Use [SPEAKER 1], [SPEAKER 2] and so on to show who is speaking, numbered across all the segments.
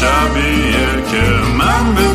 [SPEAKER 1] شبیه که من بدون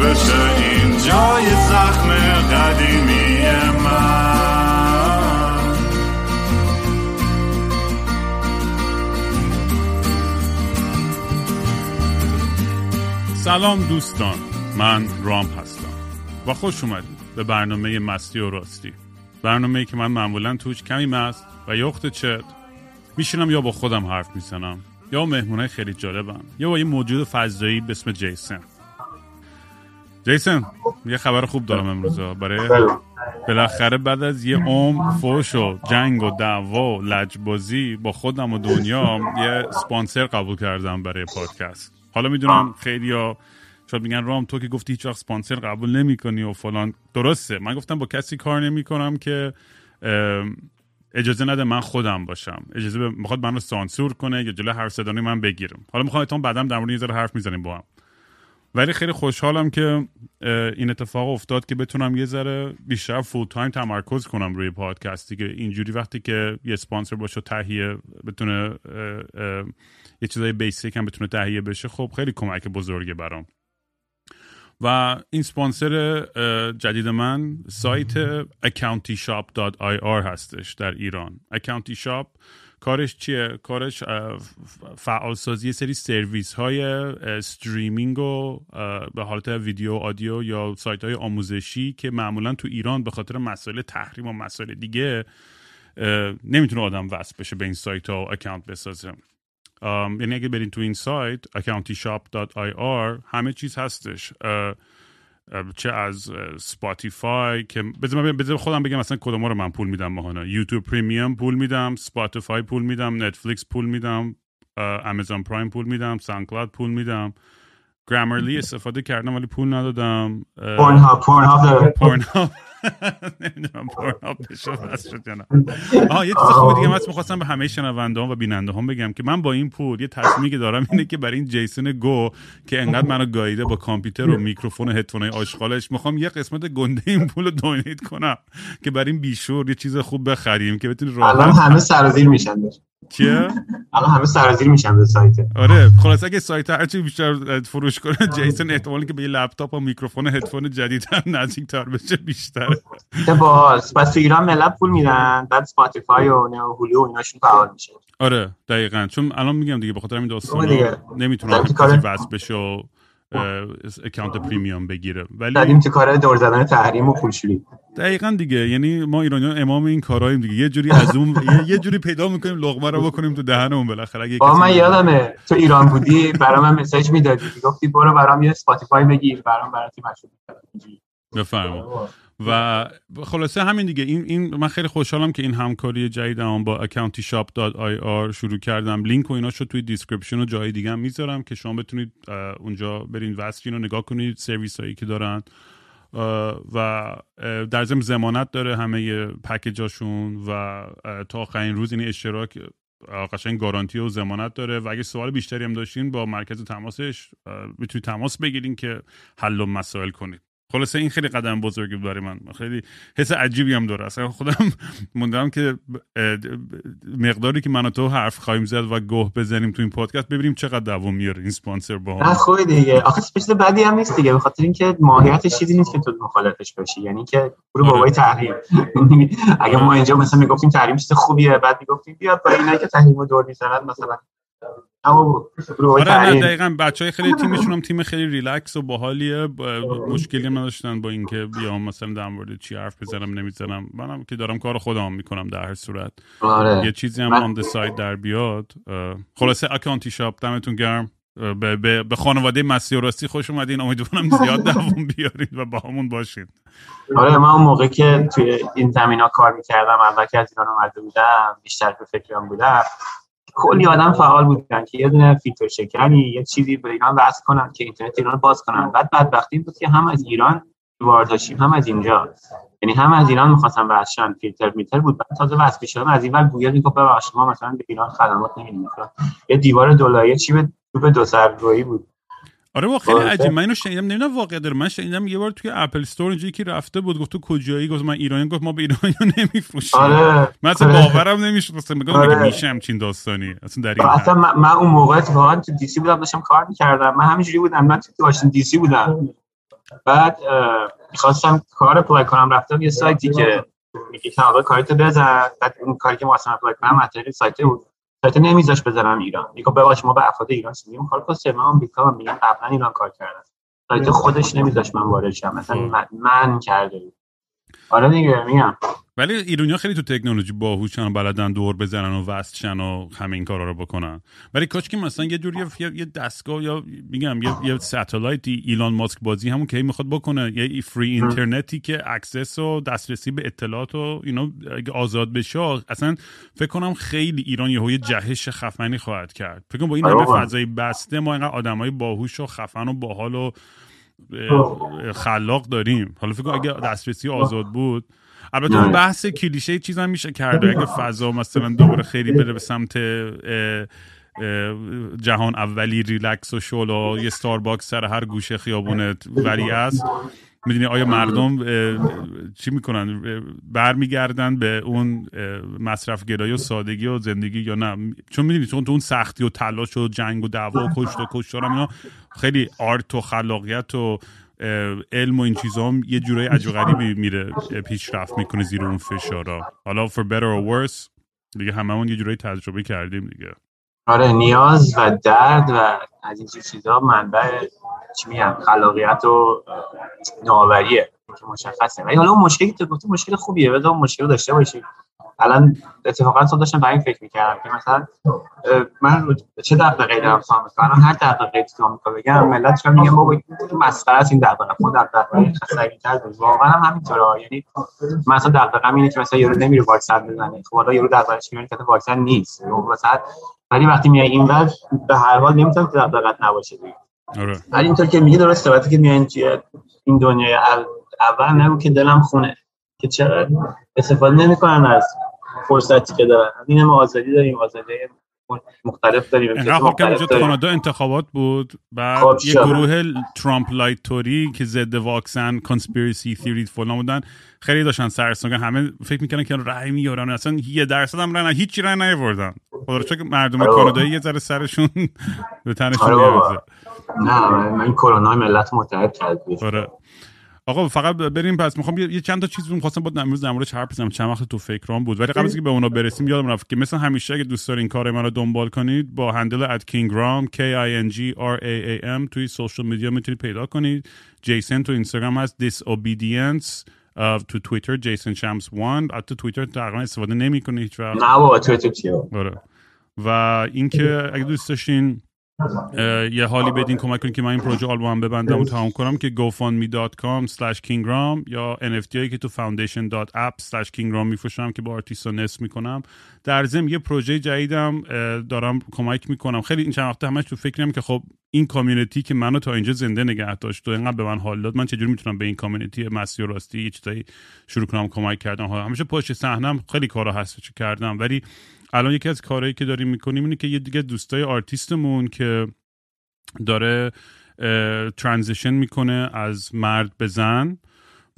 [SPEAKER 1] بشه این جای زخم قدیمی من.
[SPEAKER 2] سلام دوستان من رام هستم و خوش اومدید به برنامه مستی و راستی. برنامه که من معمولا توش کمی مست و یخت چت میشینم یا با خودم حرف می‌زنم یا مهمونه خیلی جالبم یا با یه موجود فضایی به اسم جیسن. جیسن یه خبر خوب دارم امروز برای بالاخره بعد از یه عمر فوش و جنگ و دعوا و لجبازی با خودم و دنیا یه سپانسر قبول کردم برای پادکست. حالا می‌دونم خیلی ها شاید میگن رام تو که گفتی هیچ وقت سپانسر قبول نمی‌کنی و فلان. درسته. من گفتم با کسی کار نمی‌کنم که اجازه نده من خودم باشم. اجازه می‌خواد منو سانسور کنه یا جلو حرف زدن من بگیره. حالا می‌خوام اتون بعدم در مورد یه حرف می‌زنیم با هم. ولی خیلی خوشحالم که این اتفاق افتاد که بتونم یه ذره بیشتر full time تمرکز کنم روی پادکستی که اینجوری وقتی که یه اسپانسر باشه تهیه بتونه یه چیزای basic هم بتونه تهیه بشه خب خیلی کمک بزرگه برام. و این اسپانسر جدید من سایت accountishop.ir هستش در ایران. accountishop کارش چیه؟ کارش فعالسازی سری سرویس های streaming و به حالت ویدیو audio یا سایت های آموزشی که معمولا تو ایران به خاطر مسائل تحریم و مسائل دیگه نمی‌تونه آدم وصل بشه به این سایت ها و اکانت بسازه یعنی اگه برین تو این سایت accountishop.ir همه چیز هستش چه از Spotify که بذار خودم بگم مثلا کدوم رو من پول میدم ماهانه. YouTube Premium پول میدم Spotify پول میدم Netflix پول میدم Amazon Prime پول میدم SoundCloud پول میدم. Grammarly استفاده کردم ولی پول ندادم.
[SPEAKER 3] Pornhub
[SPEAKER 2] Pornhub Pornhub نمی‌دونم Pornhub بشه بس شد یا نه. آها یه چیز خوبی دیگه من می‌خواستم به همه شنونده و بیننده هم بگم که من با این پول یه تصمیمی که دارم اینه که برای این جیسون گو که انقدر منو گاییده با کامپیوتر و میکروفون و هدفون آشغالش می‌خوام یه قسمت گنده این پول رو donate کنم که برای این بیشعور یه چیز خوب بخریم که بتونی
[SPEAKER 3] راحت همه سرازیر میشن
[SPEAKER 2] چیه؟
[SPEAKER 3] الان همه سرازیر میشن به سایت.
[SPEAKER 2] آره خلاص اگه سایت هرچی بیشتر فروش کنه جیسون احتمالی که به یه لپتاپ و میکروفون هدفون جدید هم نزدیکتر بشه بیشتر.
[SPEAKER 3] باز. پس تو ایران ملت پول میدن بعد Spotify و Hulu و ایناشون فعال میشه.
[SPEAKER 2] آره دقیقا. چون الان میگم دیگه به خاطر همین داستانا نمی‌تونه کسی وصل بشه و اکانت premium بگیره. ولی
[SPEAKER 3] دادیم تو کار دور زدن تحریم و پولشویی
[SPEAKER 2] دقیقا دیگه. یعنی ما ایرانیان امام این کارهاییم دیگه. یه جوری از اون یه جوری پیدا می‌کنیم لقمه رو بکنیم تو دهنمون بالاخره. اگه
[SPEAKER 3] با من یادمه. تو ایران بودی برام من message می‌دادی. گفتی برو برام یه Spotify بگیر. برام براتی مشروع
[SPEAKER 2] بفرما و خلاصه همین دیگه این, این من خیلی خوشحالم که این همکاری جدیدم با accountishop.ir شروع کردم. لینک و اینا شد توی description و جای دیگه هم می‌ذارم که شما بتونید اونجا برین وبسایت رو نگاه کنید سرویس هایی که دارن. و در ضمن ضمانت داره همه پکیجاشون و تا آخرین روز این اشتراک قشنگ گارانتی و ضمانت داره. و اگه سوال بیشتری هم داشتین با مرکز تماسش می‌تونید تماس بگیرین که حل و مسائل کنید. خلاصه این خیلی قدم بزرگی برای من. خیلی حس عجیبی هم داره. اصلا خودم موندم که مقداری که من و تو حرف خواهیم زد و گوه بزنیم تو این پادکست ببینیم چقدر دوام میاره این سپانسر با
[SPEAKER 3] هم خوبه دیگه. آخه چیز بدی هم نیست دیگه. به خاطر اینکه ماهیتش چیزی نیست که تو مخالفش باشی یعنی که برو بابای تحریم. اگه ما اینجا مثلا می‌گفتیم تحریم چیز خوبیه بعد می‌گفتیم بیا با اینا که تحریم دور می‌زنن مثلا
[SPEAKER 2] آره نه دقیقا بچه های خیلی تیمشون هم تیم خیلی ریلکس و باحالیه. مشکلی نداشتن با اینکه بیام مثلا در مورد چی حرف بزنم نمی‌زنم. منم که دارم کار خودم می‌کنم در هر صورت.
[SPEAKER 3] آره.
[SPEAKER 2] یه چیزی هم آن سایت در بیاد خلاصه accountishop دمتون گرم. به, به, به خانواده مستی و راستی خوش اومدین. امیدوارم زیاد دوام بیارید و باهامون باشید
[SPEAKER 3] آره من اون موقع که توی این زمینه ها کار می‌کردم اول که از ایران اومده بودم بیشتر به فکرم بودم کلی آدم فعال بودن که یه دونه فیلتر شکنی یه چیزی به ایران وصل کنن که اینترنت ایران باز کنن. بعد بدبختی بود که هم از ایران داشتیم هم از اینجا. یعنی هم از ایران می‌خواستن واسشن فیلتر میتر بود. بعد تازه واسه بشم از این ور گوگل میگه ببخشید ما مثلا به ایران خدمات نمیدیم. یه دیوار دولایه چی به دو سر روی بود.
[SPEAKER 2] آره با خیلی عجیب. من اینو شنیدم نمی‌دونم واقع داره. من شنیدم یه بار توی اپل استور اینجایی که رفته بود گفت تو کجایی؟ گفت من ایرانی گفت ما به ایرانی نمیفروشیم.
[SPEAKER 3] آره
[SPEAKER 2] من اصلا آره. باورم نمی‌شد. اصلا میگم آره. میشه همچین داستانی؟ اصلا در این
[SPEAKER 3] اصلا من, من اون موقع واقعا تو دی سی بودم داشتم کار می‌کردم. من همینجوری بودم. من تو واشنگتن دی سی بودم. بعد می‌خواستم کار apply کنم. رفتم یه سایتی که میگه که آقا کاریتو بزن. بعد اون کاری که واسه apply کنم material science بود. سایت نمیذاش بزنم ایران. میگه ببخش ما به افراد ایران سیدیم کار کنم من آمریکا میگم قبلا ایران کار کردم سایت خودش نمیذاش من وارد شم. مثلا خب. من کرده آره دیگه میگم.
[SPEAKER 2] ولی ایرونیا خیلی تو تکنولوژی باهوشن و بلدن دور بزنن و وصلشن و همه این کارا رو بکنن. ولی کاش که مثلا یه جوری یه دستگاه یا میگم یه یه satellite ی ایلان ماسک بازی همون که می‌خواد بکنه. یه free اینترنتی که access و دسترسی به اطلاعات و اینا آزاد بشه اصلا فکر کنم خیلی ایران یه جهش خفنی خواهد کرد. فکر کنم با این همه فضای بسته ما اینقدر آدمای باهوش و خفن و باحال و خلاق داریم. حالا فکر کنم اگه دسترسی آزاد بود. البته اون بحث کلیشه چیز هم میشه کرده اگه فضا مثلا دوباره خیلی بره به سمت جهان اولی ریلکس و شل و یه ستارباکس سر هر گوشه خیابونت ولی است می‌دونی آیا مردم چی می‌کنن؟ برمیگردن به اون مصرف گرایی و سادگی و زندگی یا نه؟ چون می‌دونی چون تو اون سختی و تلاش و جنگ و دعوا و کشت و کشتار اینا خیلی art و خلاقیت و علم و این چیزا هم یه جورای عجب غریبی میره پیشرفت می‌کنه زیر اون فشارا. حالا for better or worse دیگه هممون یه جورایی تجربه کردیم دیگه.
[SPEAKER 3] آره نیاز و درد و از این چیزا منبع چی میگم خلاقیت و نوآوریه که مشخصه. ولی حالا اون مشکلی که تو مشکل خوبیه بذار اون مشکل داشته باشی. الان اتفاقا تو داشتم به این فکر می‌کردم که مثلا من چه دغدغه‌ای دارم تو آمریکا؟ الان هر دغدغه‌ای تو آمریکا بگم ملت چرا میگن بابا مسخره است این دغدغه. خود دغدغه خساری تر واقعا هم همینطوره. یعنی مثلا دغدغه اینه که مثلا یارو نمیره واکسن بزنه. خب حالا یارو دغدغه‌اش میونه که واکسن نیست. مثلا ولی وقتی میای این ور به هر حال نمی‌تونه دغدغت نباشه دیگه. آره. ولی اینطور که میگه درسته وقتی که میایین توی این دنیای اول نگو که دلم خونه که چرا؟ استفاده نمی‌کنن از فرصتی که دارن. این آزادی داریم آزادی مختلف داریم.
[SPEAKER 2] انقدر خب که کانادا انتخابات بود. بعد خب یه گروه ترامپ light توری که ضد واکسن conspiracy theory فلان بودن. خیلی داشتن سرسان همه فکر می‌کنن که رأی میارن. اصلا یه درصد هم رأی هیچی رأی نیاوردن. خدا چون مردم آره کانادایی یه ذره سرشون به تنشون
[SPEAKER 3] آره نه من کرونا ملت متحد کرد آره.
[SPEAKER 2] آقا فقط بریم پس. می‌خوام یه چند تا چیز خواستم با امروز در موردش حرف بزنم. چند وقت تو فکرام بود. ولی قبل از اینکه به اونا برسیم یادم رفت که مثل همیشه اگه دوست دارین کار منو دنبال کنید با handle at کینگرام K I N G R A A M توی سوشال میدیا می‌تونید پیدا کنید. جیسن تو اینستاگرام هست. Disobedience تو توییتر جیسن شمس 1 تو توییتر تقریبا استفاده نمی‌کنه هیچ وقت
[SPEAKER 3] نه با توییتر چیه؟
[SPEAKER 2] آره. و اینکه اگه دوست داشتین یه حالی بدین کمک کنید که من این پروژه آلبوم ببندم و تمام کنم که gofundme.com slash kingram یا NFT هایی که تو foundation.app slash kingram میفروشم که با آرتیست نصف می‌کنم. در ضمن یه پروژه جدیدم دارم کمک می‌کنم. خیلی این چند وقته همش تو فکرم که خب این community که منو تا اینجا زنده نگه داشت و اینقدر به من حال داد من چجوری می‌تونم به این community مستی و راستی یه چیزایی شروع کنم کمک کردم. همیشه پشت صحنم خیلی کارا هست چه کردم ولی الان یکی از کارهایی که داریم می‌کنیم اینه که یه دیگه دوستای آرتیستمون که داره transition می‌کنه از مرد به زن.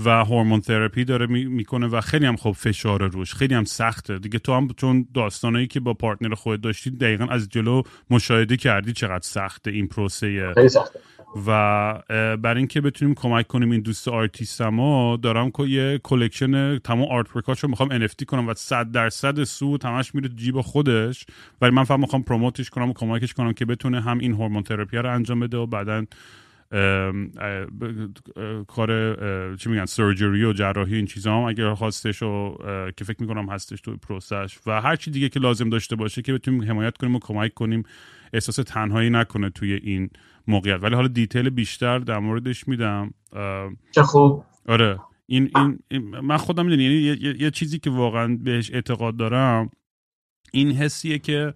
[SPEAKER 2] و hormone therapy داره می‌کنه و خیلی هم خب فشار روش خیلی هم سخته. دیگه تو هم چون داستانایی که با partner خود داشتی دقیقا از جلو مشاهده کردی چقدر سخته این پروسه.
[SPEAKER 3] خیلی سخته.
[SPEAKER 2] و برای اینکه بتونیم کمک کنیم این دوست آرتیستما دارم که یه collection تمام art رو می‌خوام NFT کنم و 100 درصد سود همش میره جیب خودش. ولی من فقط می‌خوام promote ش کنم و کمکش کنم که بتونه هم این hormone therapy رو انجام بده و بعدا کار چی میگن surgery و جراحی این چیزا هم اگر خواستش و که فکر می‌کنم هستش تو پروسش و هر چی دیگه که لازم داشته باشه که بتونیم حمایت کنیم و کمک کنیم احساس تنهایی نکنه توی این موقعیت. ولی حالا دیتیل بیشتر در موردش میدم.
[SPEAKER 3] چه خوب.
[SPEAKER 2] آره این, این, من خودم می‌دونی یعنی یه،, چیزی که واقعا بهش اعتقاد دارم این حسیه که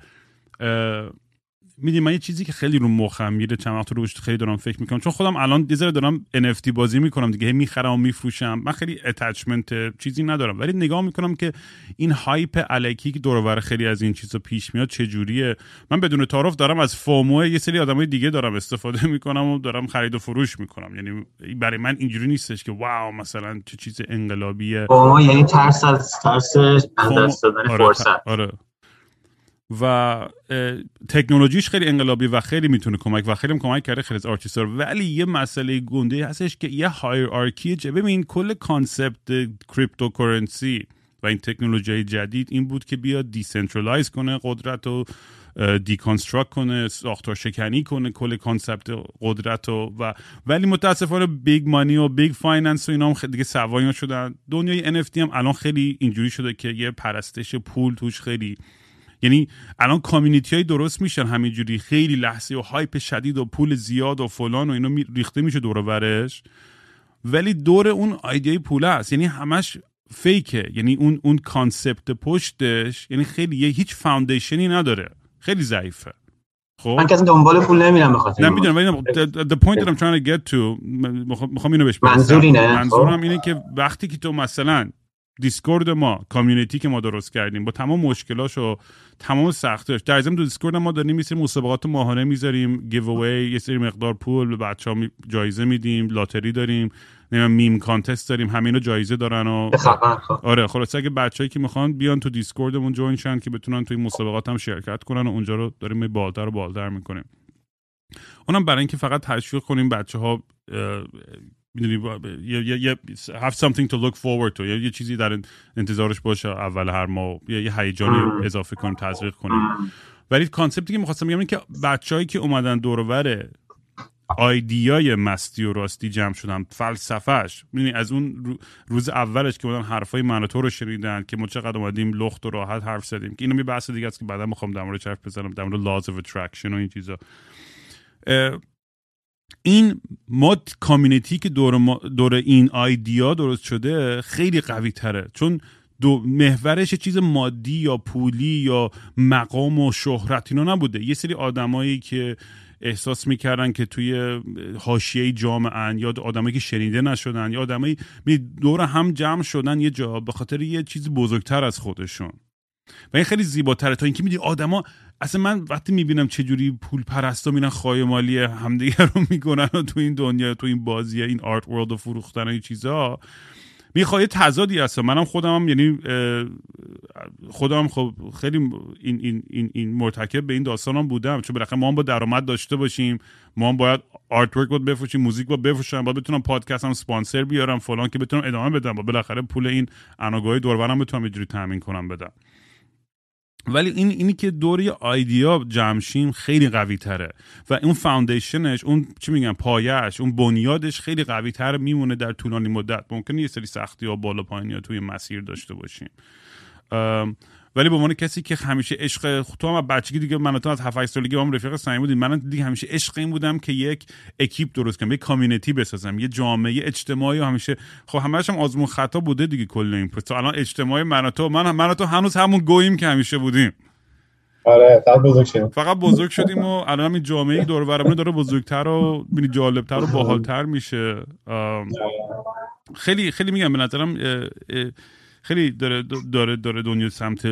[SPEAKER 2] می‌دونی من یه چیزی که خیلی رو مخم میره چند وقت روش خیلی دارم فکر می‌کنم. چون خودم الان یه ذره دارم NFT بازی می‌کنم دیگه می‌خرم و میفروشم. من خیلی اتچمنت چیزی ندارم. ولی نگاه می‌کنم که این hype الکی که دور خیلی از این چیزا پیش میاد چه جوریه من بدون تعارف دارم از FOMO یه سری آدمای دیگه دارم استفاده می‌کنم و دارم خرید و فروش می‌کنم. یعنی برای من اینجوری نیستش که wow مثلا چه چیز انقلابیه.
[SPEAKER 4] FOMO یعنی ترس از ترس دست دادن
[SPEAKER 2] آره،
[SPEAKER 4] فرصت.
[SPEAKER 2] آره. و تکنولوژیش خیلی انقلابی و خیلی می‌تونه کمک و خیلی کمک کرده خیلی از ولی یه مسئله گنده هستش که یه hierarchy ببین کل concept cryptocurrency و این تکنولوژی جدید این بود که بیاد decentralize کنه قدرت و deconstruct کنه ساختار شکنی کنه کل concept قدرت و, و ولی متاسفانه big money و big finance و اینا هم دیگه سوایی شدن دنیای NFT هم الان خیلی اینجوری شده که یه پرستش پول توش خیلی یعنی الان community های درست میشن همینجوری. خیلی لحظه و hype شدید و پول زیاد و فلان و اینا ریخته میشه دور ورش ولی دور اون ایده پول است. یعنی همش fake ه یعنی اون اون concept پشتش. یعنی خیلی یه هیچ foundation ی نداره. خیلی ضعیفه.
[SPEAKER 4] خب؟ من کسی دنبال پول نمیرم بخاطر
[SPEAKER 2] نمی‌دونم ولی the point that I'm trying to get to می‌خوام اینو بهش
[SPEAKER 4] منظور اینه
[SPEAKER 2] منظورم خب. اینه که وقتی که تو مثلا دیسکورد ما community که ما درست کردیم با تمام مشکلاش و تمام سختیاش در ضمن تو دیسکورد ما داریم یه مسابقات ماهانه می‌ذاریم give یه سری مقدار پول به بچه ها جایزه میدیم lottery داریم meme contest داریم همینو جایزه دارن و. آره خلاصه اگه بچه‌ای که می‌خوان بیان تو دیسکوردمون join شن که بتونن توی مسابقات هم شرکت کنن و اونجا رو داریم بالتر و بالتر می‌کنیم اونم برای اینکه فقط تشویق کنیم بچه ها می‌دونی یه have something to look forward to. یه چیزی در انتظارش باشه اول هر ماه. یه هیجانی اضافه کنیم تزریق کنیم ولی concept ی که می‌خواستم بگم این که بچههایی که اومدن دورور idea ی مستی و راستی جمع شدن فلسفهش می‌دونی از اون روز اولش که اومدن حرفای من تو رو شنیدن که ما چقدر اومدیم لخت و راحت حرف زدیم. که اینو می بحث دیگه است که بعدا می‌خوام در مورد حرف بزنم در مورد laws of attraction و این چیزا. این ما community که دور, دور این idea درست شده خیلی قوی تره چون دو محورش چیز مادی یا پولی یا مقام و شهرت اینا نبوده. یه سری آدمایی که احساس می‌کردن که توی حاشیه جامعه یا آدمایی که شنیده نشدن یا آدمایی دور هم جمع شدن یه جا به خاطر یه چیز بزرگتر از خودشون. و این خیلی زیباتره. تا اینکه میدی آدما اصلا من وقتی می‌بینم چه جوری پول پرستا میرن خواهی مالی همدیگه رو می‌کنن تو این دنیا تو این بازی این آرت ورلد و فروختن این چیزا می‌خوای تضادی هست. منم خودم هم یعنی خودم خب خیلی این, این, این, این مرتکب به این داستان هم بودم. چون بالاخره ما هم با درآمد داشته باشیم. ما هم باید آرت ورک باید بفروشیم موزیک باید بفروشم باید بتونم پادکست هم سپانسر بیارم فلان که بتونم ادامه بدم. با بالاخره پول این اناگاهی دورورم بتونم اینجوری تامین کنم بدم. ولی این اینی که دوری آیدیا جمشیم خیلی قوی تره و اون فاوندیشنش اون چی میگن پایش اون بنیادش خیلی قوی تر میمونه در طولانی مدت. ممکنه یه سری سختی ها بالا پایینی ها توی مسیر داشته باشیم. ولی به عنوان کسی که همیشه عشق تو هم بچگی دیگه من تو از 7 سالگی هم رفیق صمیمی بودیم. من دیگه همیشه عشق این بودم که یک اکیپ درست کنم یک کامیونیتی بسازم یه جامعه اجتماعی و همیشه خب همش هم آزمون خطا بوده دیگه کل این تو الان اجتماعی من تو من من تو هنوز همون گوییم که همیشه بودیم.
[SPEAKER 3] آره فقط بزرگ شدیم.
[SPEAKER 2] فقط بزرگ شدیم و الان این جامعه دور برمون داره بزرگتر و ببینی جالبتر و باحالتر میشه. خیلی خیلی میگم به نظرم خیلی داره داره داره دنیا سمت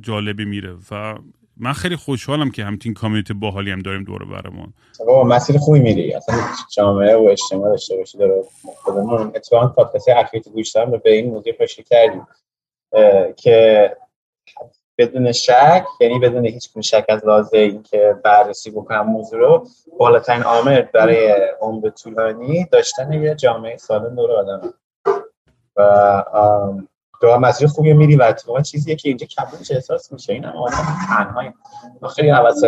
[SPEAKER 2] جالبی میره و من خیلی خوشحالم که همچین کامیونیتی باحالی هم داریم دور برمون
[SPEAKER 3] بابا مسیر خوبی میری. اصلا جامعه و اجتماع داشته باشی داره خودمون اتفاقا پادکست اخیری گوش دادم به این موضوع پشتی کردیم که بدون شک یعنی بدون هیچ گونه شک از لحاظ اینکه بررسی بکنم موضوع رو بالاترین عامل برای عمر طولانی داشتن یه جامعه سالم دور آدم. و تو مسیر خوبی میری و اتفاقا چیزیه که اینجا کمبودش احساس میشه؟ این هم تنهایی. خیلی حواس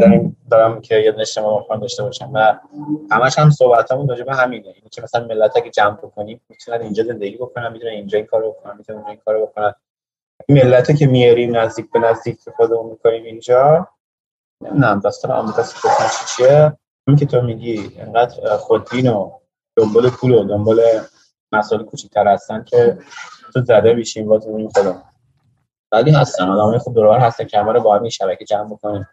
[SPEAKER 3] دارم دارم که یه اجتماع مخوان داشته باشم و همش هم صحبتامون راجع به همینه. اینی که مثلا ملت اگه جمع بکنیم می‌تونن اینجا زندگی بکنن می‌تونن اینجا این کارو بکنن می‌تونن این کارو بکنن. ملت که میاریم نزدیک به نزدیک خودمون می‌کنیم اینجا نمی‌دونم داستان آمریکا چی چیه؟ اون که تو میگی انقدر خودبین و دنبال پول و دنبال مسائل کوچیک‌تر هستن که تو زده بیشیم باز این خودم ولی هستن آدمای خوب دورور هستن که همه رو با هم شبکه جمع بکنیم.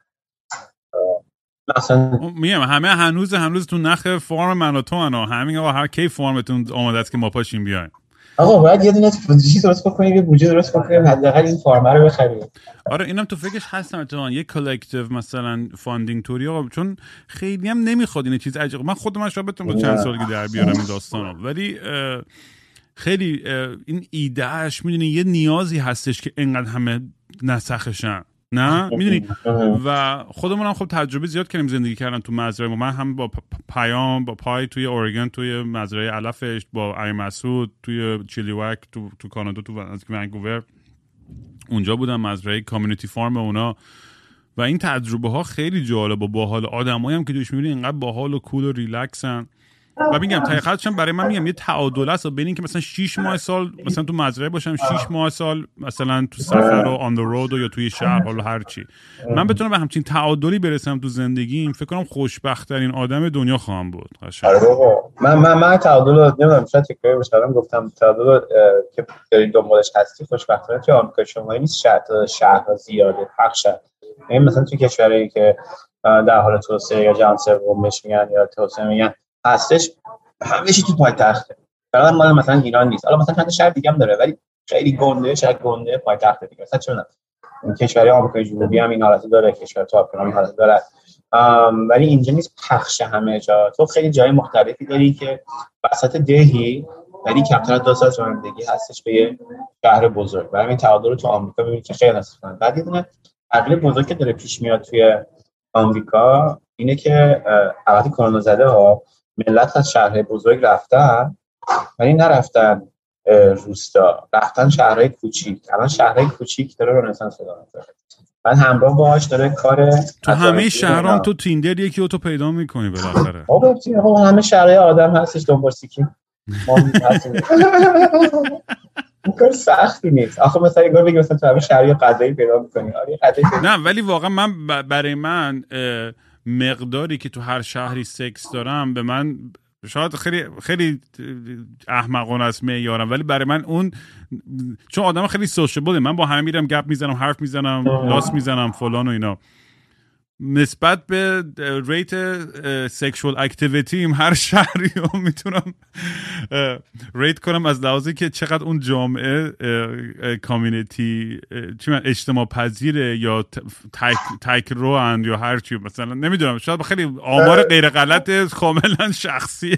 [SPEAKER 3] مثلا
[SPEAKER 2] میگم همه هنوز هنوز تو نخ فرم من و تو انا همین آقا هر کی فرمتون آماده است که ما پاشیم بیایم.
[SPEAKER 3] آقا باید یه دونه چیزی درست بکنیم یه بودجه درست بکنیم حداقل این فارمر رو بخریم.
[SPEAKER 2] آره اینم تو فکرش هستم اتفاقا یه collective مثلا funding طوری آقا چون خیلی هم نمی‌خواد این چیز عجیب. من خودم شاید بتونم با چند
[SPEAKER 3] نه.
[SPEAKER 2] سال که در بیارم این داستانو. ولی اه، خیلی این ایدهش می‌دونی یه نیازی هستش که انقدر همه نسخشن نه؟ می‌دونی؟ و خودمون هم خب تجربه زیاد کردیم زندگی کردن تو مزرعه. ما من هم با پیام با پای توی اورگن توی مزرعه علفش با ای مسعود توی چیلیوک تو تو کانادا تو ونکوور. اونجا بودم مزرعه کامیونیتی فارم اونا. و این تجربه ها خیلی جالب و باحال آدمایی هم که توش می‌بینی اینقدر باحال و کول و ریلکسن. و میگم هم برای من میگم یه تعادل است. بین اینکه مثلا 6 ماه سال مثلا تو مزرعه باشم 6 ماه سال مثلا تو سفر و آن رود و یا توی شهر حالا هر چی. من بتونم به همچین تعادلی برسم تو زندگیم فکر کنم خوشبخت ترین آدم دنیا خواهم بود.
[SPEAKER 3] آره بابا. من من من تعادل رو نمی‌دونم. شاید تکراری بشه گفتم تعادل که دارید دنبالش هستی خوشبختانه توی آمریکا شمالی نیست. شهر شهرها زیاده پخش این مثلا توی کشوری که در حال توسعه یا جهان سوم میگن یا توسعه میگن هستش همه تو پایتخته فقط مال مثلا ایران نیست. حالا مثلا چند شهر دیگه هم داره ولی خیلی گنده شهر گنده پایتخت دیگه. مثلا چه می‌دونم، کشور آمریکای جنوبی هم این حالت داره کشور تو هم این حالت داره. ولی اینجا نیست پخش همه جا. تو خیلی جای مختلفی داری که وسط دهی ولی کمتر از دو ساعت رانندگی هستش به یه شهر بزرگ. برای این تعادل رو تو آمریکا ببینید که خیلی استفاده بعد یه دونه بزرگ که داره پیش میاد توی آمریکا اینه که البته کرونا زده ها ملت از شهرهای بزرگ رفتن ولی نرفتن روستا. رفتن شهرهای کوچیک. الان شهرهای کوچیک داره رنسانس پیدا می‌کنه بعد همراه باهاش داره کار
[SPEAKER 2] تو همه
[SPEAKER 3] اینا.
[SPEAKER 2] تو تیندر یکی رو تو پیدا می‌کنی بالاخره.
[SPEAKER 3] بابا بابا همه شهرهای آدم هستش دنبال سیکی. ما. این کار سختی نیست. آخه مثلا یه بگی مثلا تو همه شهرهای غذایی پیدا می‌کنی. آره
[SPEAKER 2] نه ولی واقعا من برای من اه، مقداری که تو هر شهری سکس دارم به من شاید خیلی خیلی احمقانه است معیارم ولی برای من اون چون آدم خیلی سوشیبله من با همه میرم گپ می‌زنم حرف می‌زنم لاس می‌زنم فلان و اینا. نسبت به rate sexual activity م هر شهری رو می‌تونم rate کنم از لحاظی که چقدر اون جامعه community چی من اجتماع پذیره یا تک, تک رو اند یا هر چی مثلا نمی‌دونم شاید خیلی آمار غیر غلط کاملا شخصی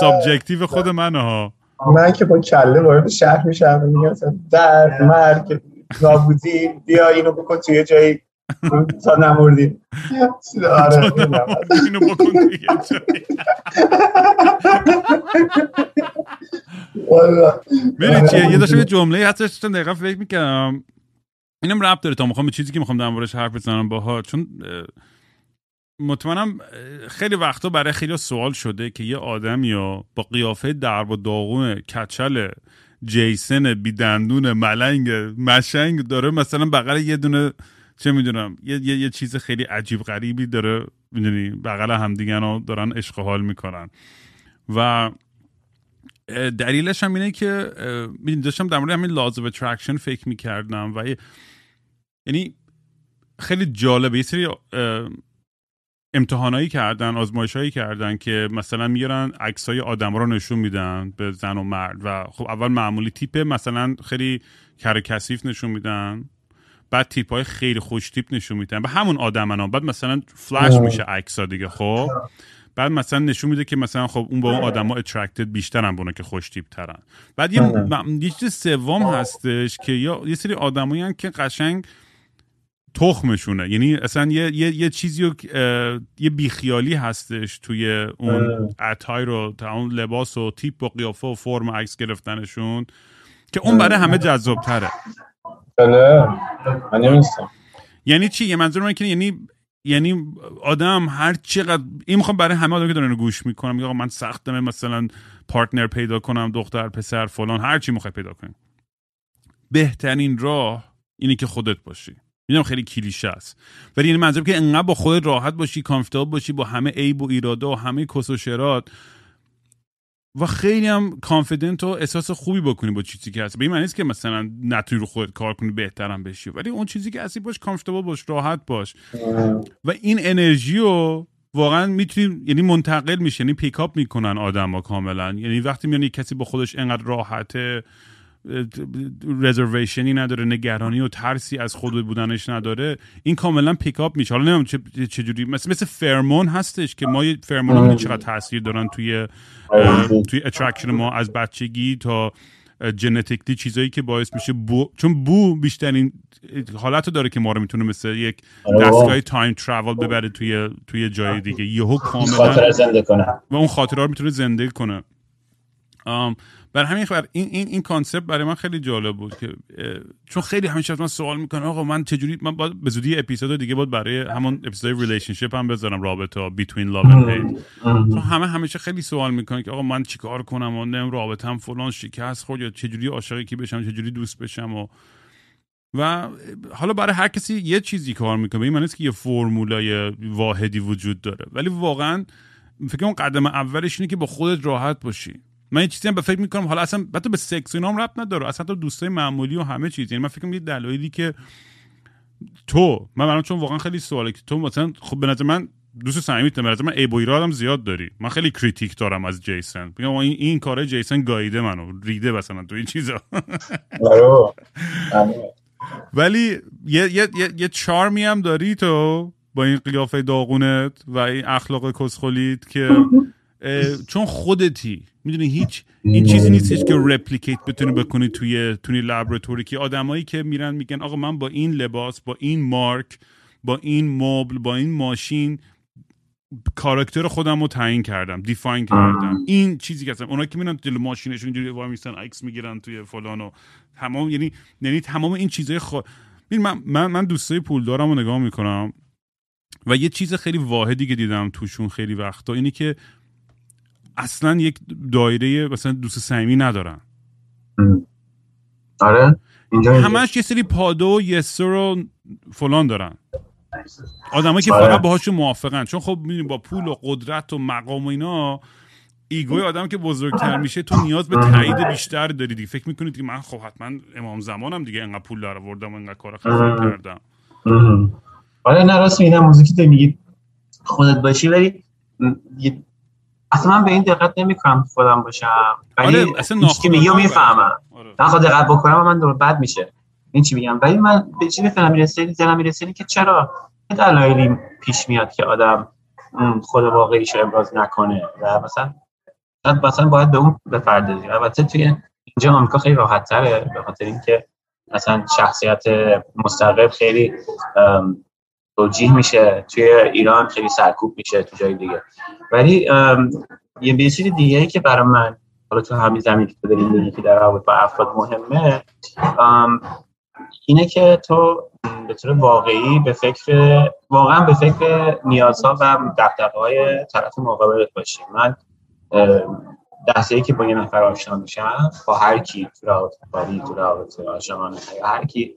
[SPEAKER 2] subjective خود منه ها.
[SPEAKER 3] من که با کله وارد شهر میشم میگم در مرگ نابودی بیا اینو بکن توی جایی تا نمردی آره.
[SPEAKER 2] اینو بکن دیگه. می‌دونی چیه؟ یه داشتم یه جمله هستش داشتم دقیقا فکر می‌کردم. اینم ربط داره تا می‌خوام به چیزی که می‌خوام در حرف بزنم باها چون مطمئنم خیلی وقتا برای خیلی سوال شده که یه آدمی یا با قیافه درب و داغون کچل جیسن بیدندون ملنگ مشنگ داره مثلا بغل یه دونه چه می‌دونم یه, یه, یه چیز خیلی عجیب غریبی داره می‌دونی؟ بغل همدیگه رو دارن عشق حال می‌کنن. و دلیلش هم اینه که می‌دونی، داشتم در مورد همین of attraction فکر می‌کردم و یعنی خیلی جالبه یه سری امتحانایی کردن آزمایشهایی کردن که مثلا میارن عکسای آدم رو نشون میدن به زن و مرد و خب اول معمولی تیپ مثلا خیلی کر کثیف نشون میدن. بعد تیپ های خیلی خوش تیپ نشون میدن. به همون آدمن ها بعد مثلا فلش میشه عکس ها دیگه خب؟ بعد مثلا نشون میده که مثلا خب اون با اون آدما اترکتد بیشترن به اونا که خوش تیپ ترن. بعد یه, م- یه چیز سوم هستش که یا یه سری آدمایی که قشنگ تخمشونه. یعنی اصلا یه, یه, یه چیزی یه بیخیالی هستش توی اون اتای رو تا اون لباس و تیپ و قیافه و فرم عکس گرفتنشون که اون برای همه جذاب تره
[SPEAKER 3] بله. من نمیستم
[SPEAKER 2] یعنی چی؟ یه منظور من که یعنی یعنی آدم هر چقدر این می‌خوام برای همه آدم که دارن گوش می‌کنم آقا من سختمه مثلا پارتنر پیدا کنم دختر پسر فلان هر چی می‌خوای پیدا کنی. بهترین راه اینه که خودت باشی. می‌دونم خیلی کلیشه است. ولی این منظور که انقدر با خودت راحت باشی کامفتاب باشی با همه عیب و ایراده و همه کس و شرات و خیلی هم confident و احساس خوبی بکنی با چیزی که هست به این معنی که مثلا نتونی رو خودت کار کنی بهترم بشی. ولی اون چیزی که هستی باش comfortable باش راحت باش. و این انرژی رو واقعا می‌تونی یعنی منتقل میشه یعنی pick up می‌کنن آدم ها کاملا. یعنی وقتی میان کسی با خودش انقدر راحته reservation ی نداره نگرانی و ترسی از خود بودنش نداره. این کاملا pick up میشه. حالا نمی‌دونم چه چجوری مثل مثل فرمون هستش که ما فرمون ها چقدر تاثیر دارن توی توی attraction ما از بچگی تا genetically چیزایی که باعث میشه بو چون بو بیشترین حالت داره که ما رو می‌تونه مثل یک
[SPEAKER 5] آره.
[SPEAKER 2] دستگاه time travel ببره توی توی جای دیگه. یهو کاملا
[SPEAKER 5] زنده کنه.
[SPEAKER 2] و اون خاطره رو می‌تونه زنده کنه. آم، بر همین خاطر این این این concept برای من خیلی جالب بود که چون خیلی همیشه من سوال می‌کنه آقا من چجوری من باید به زودی اپیزود دیگه بود برای همون اپیزود relationship هم بذارم رابطه love and hate. چون همه همیشه خیلی سوال می‌کنن که آقا من چیکار کنم و نم رابطم فلان شکست خورد یا چجوری عاشق کی بشم چجوری دوست بشم و و حالا برای هر کسی یه چیزی کار می‌کنه این معنی که یه فرمولای واحدی وجود داره ولی واقعا فکر کنم قدم اولش اینه که با خودت راحت باشی. من یه چیزی هم به فکر می‌کنم. حالا اصلا حتی به سکس اینا هم ربط نداره. اصلا تو دوستای معمولی و همه چیز یعنی من فکر کنم یه دلایلی که تو من برام چون واقعا خیلی سواله که تو مثلا خب به نظر من دوست صمیمیت به نظر من عیب و ایرادم زیاد داری. من خیلی کریتیک دارم از جیسن. میگم این این کار جیسن گاییده منو. ریده مثلا تو این چیزا.
[SPEAKER 5] آره. آره.
[SPEAKER 2] ولی یه, یه, یه, یه چارمی هم داری تو با این قیافه داغونت و این اخلاق کسخلیت که چون خودتی می‌دونی هیچ این چیزی نیستش که رپلیکیت بتونی بکنی توی توی لابراتوری که آدمایی که میرن میگن آقا من با این لباس با این مارک با این مبل با این ماشین کاراکتر خودم رو تعیین کردم دیفاین کردم. این چیزی که هستم. اونایی که میرن جلو ماشینشون اینجوری وای میستن عکس می‌گیرن توی فلان و تمام یعنی یعنی تمام این چیزای خود من من من دوستای پول دارم رو نگاه می‌کنم و یه چیز خیلی واحدی که دیدم توشون خیلی وقتا اینه که اصلا یک دایره مثلا دوست صمیمی ندارن.
[SPEAKER 3] آره؟
[SPEAKER 2] همش یه سری پادو و یسر و فلان دارن. آدمایی که
[SPEAKER 3] آره.
[SPEAKER 2] فقط باهاشون موافقن. چون خب می‌دونی با پول و قدرت و مقام و اینا ایگوی آدم که بزرگتر میشه تو نیاز به تایید بیشتر داری دیگه. فکر می‌کنید که من خب حتما امام زمانم دیگه انقدر پول در آوردم و انقدر کار خفن کردم.
[SPEAKER 3] آره نه راست میگم موزیکی تو میگی خودت باشی ولی یه- اصلا من به این دقت نمی‌کنم خودم باشم. ولی
[SPEAKER 2] آره، اصلا
[SPEAKER 3] که
[SPEAKER 2] ناخودآگاه
[SPEAKER 3] می‌فهمم.
[SPEAKER 2] آره.
[SPEAKER 3] من خود دقت بکنم من دور بد میشه. این چی میگم؟ ولی من به چی می‌فهمم می‌رسه ذهنم می‌رسه که چرا چه دلایلی پیش میاد که آدم خود واقعیش رو ابراز نکنه و مثلا شاید مثلا باید به اون بپردازی البته توی اینجا آمریکا خیلی راحت تره به خاطر اینکه مثلا شخصیت مستقل خیلی توجیه میشه. توی ایران خیلی سرکوب میشه تو جای دیگه. ولی یه چیز دیگه ای که برای من حالا تو همین زمینی که تو داری میگی که در رابطه با افراد مهمه اینه که تو به طور واقعی به فکر واقعا به فکر نیازها و دقدقه های طرف مقابلت باشی. من دسته که با یه نفر آشنا میشم با هر کی تو رابطه کاری تو رابطه عاشقانه یا هر کی.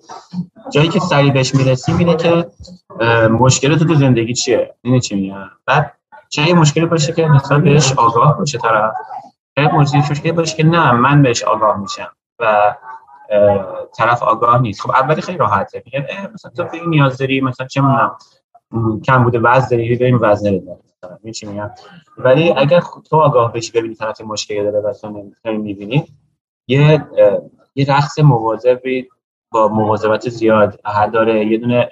[SPEAKER 3] جایی که سریع بهش می‌رسیم اینه که مشکل تو تو زندگی چیه؟ اینه چی میگم بعد چه یه مشکلی باشه که مثلا بهش آگاه باشه طرف مشکلی باشه که نه من بهش آگاه میشم و طرف آگاه نیست. خب اولی خیلی راحته میگن مثلا تو به این نیاز داری مثلا چه می‌دونم کم بوده وزن داری بریم وزن رو این چی میگم. ولی اگر تو آگاه بشی ببینی طرف مشکلی داره و تو نمی‌بینی یه یه رقص مواظبی با مواظبت زیاد هر داره یه دونه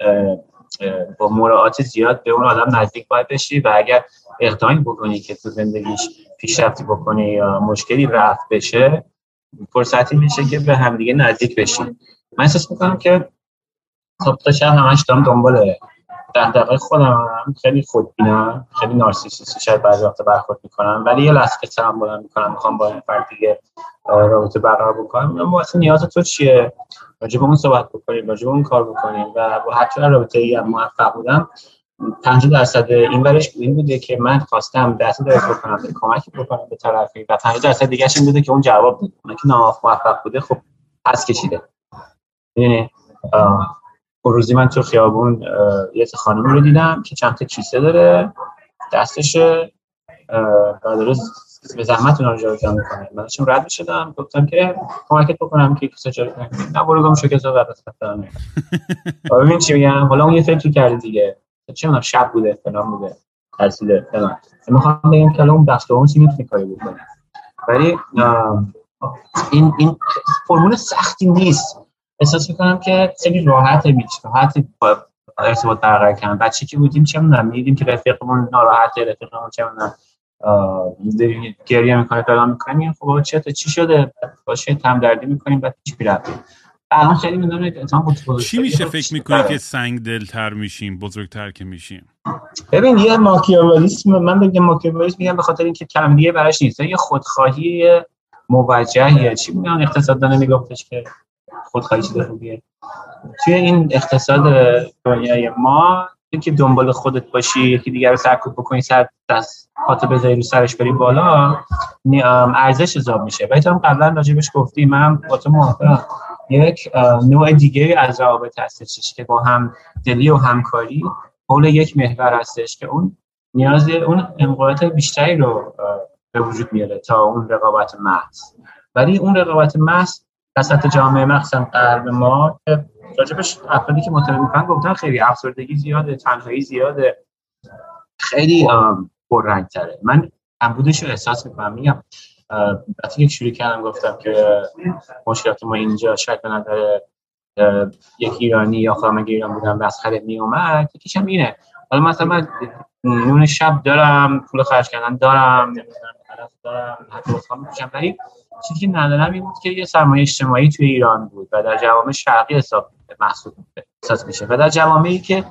[SPEAKER 3] با مراعات زیاد به اون آدم نزدیک باید بشی و اگر اقدامی بکنی که تو زندگیش پیشرفتی بکنی یا مشکلی رفت بشه فرصتی میشه که به همدیگه نزدیک بشین من احساس می‌کنم که خب تا شب همش دارم دنبال دقدقه خودم هم خیلی خودبینم خیلی نارسیسیستی شاید بعضی وقتا برخورد می‌کنم ولی یه لحظه که سرم بلند می‌کنم می‌خوام با این فرد دیگه رابطه برقرار بکنم. میگم واسه نیاز تو چیه؟ راجع به اون صحبت بکنیم راجع به اون کار بکنیم و با هر چقدر رابطه ای موفق بودم 50 درصد این ورش این بوده که من خواستم دست درست بکنم که کمکی بکنم به طرفی و 50 درصد دیگه این بوده که اون جواب بوده اون که ناموفق بوده خب پس کشیده. اون روزی من تو خیابون یه خانمی رو دیدم که چند تا کیسه داره دستش و داره به زحمت اونا رو جابجا می‌کنه. من چون رد شدم گفتم که کمکت بکنم که کیسه جاری کنم نه برو گم شو کسا بعد دارم. ببین چی میگم؟ حالا اون یه فکر کردی دیگه. چه می‌دونم شب بوده فلان بوده ترسیده فلان. می‌خوام بگم که اون دست اون چی می‌تونی کاری بکنه. ولی این این فرمول سختی نیست. احساس می‌کنم که خیلی راحت میشه راحت ارتباط برقرار کردن. بچه که بودیم چه می‌دونم میدیم که رفیقمون ناراحته رفیقمون چه می‌دونم گریه می‌کنه فلان می‌کنیم. خب چه چی شده؟ باشه تم دردی می‌کنیم بعد چی می‌رفتیم الان خیلی می‌دونم
[SPEAKER 2] چی میشه فکر می‌کنی که سنگ دلتر میشیم بزرگتر که میشیم؟
[SPEAKER 3] ببین یه ماکیاولیسم من بگم ماکیاولیسم میگم به خاطر اینکه کلمه براش نیست. یه خودخواهی موجهیه چی میگن؟ اقتصاددان میگفتش که خودخواهی چیز خوبیه. توی این اقتصاد دنیای ما که دنبال خودت باشی یکی دیگر رو سرکوب بکنی سر دست پاتو بذاری رو سرش بری بالا ارزش حساب میشه. ولی هم قبلا راجبش گفتی من با تو موافقم. یک نوع دیگه از روابط هستش که با هم دلی و همکاری حول یک محور هستش که اون نیاز اون انقلات بیشتری رو به وجود میاره تا اون رقابت محض. ولی اون رقابت محض وسط جامعه مخصوصا غرب ما که راجبش افرادی که مطالعه می‌کنن گفتن خیلی افسردگی زیاده تنهایی زیاده. خیلی پررنگ تره من کمبودش رو احساس می‌کنم. میگم وقتی که شروع کردم گفتم که مشکلات ما اینجا شاید به نظر یک ایرانی یا خواهم ایران بودم مسخره می اومد یکیش هم اینه. حالا مثلا من نون شب دارم پول خرج کردن دارم. دارم حتی می‌کشم ولی چیزی که ندارم این بود که یه سرمایه اجتماعی توی ایران بود و در جوامع شرقی حساب محسوب احساس میشه. و در جوامعی که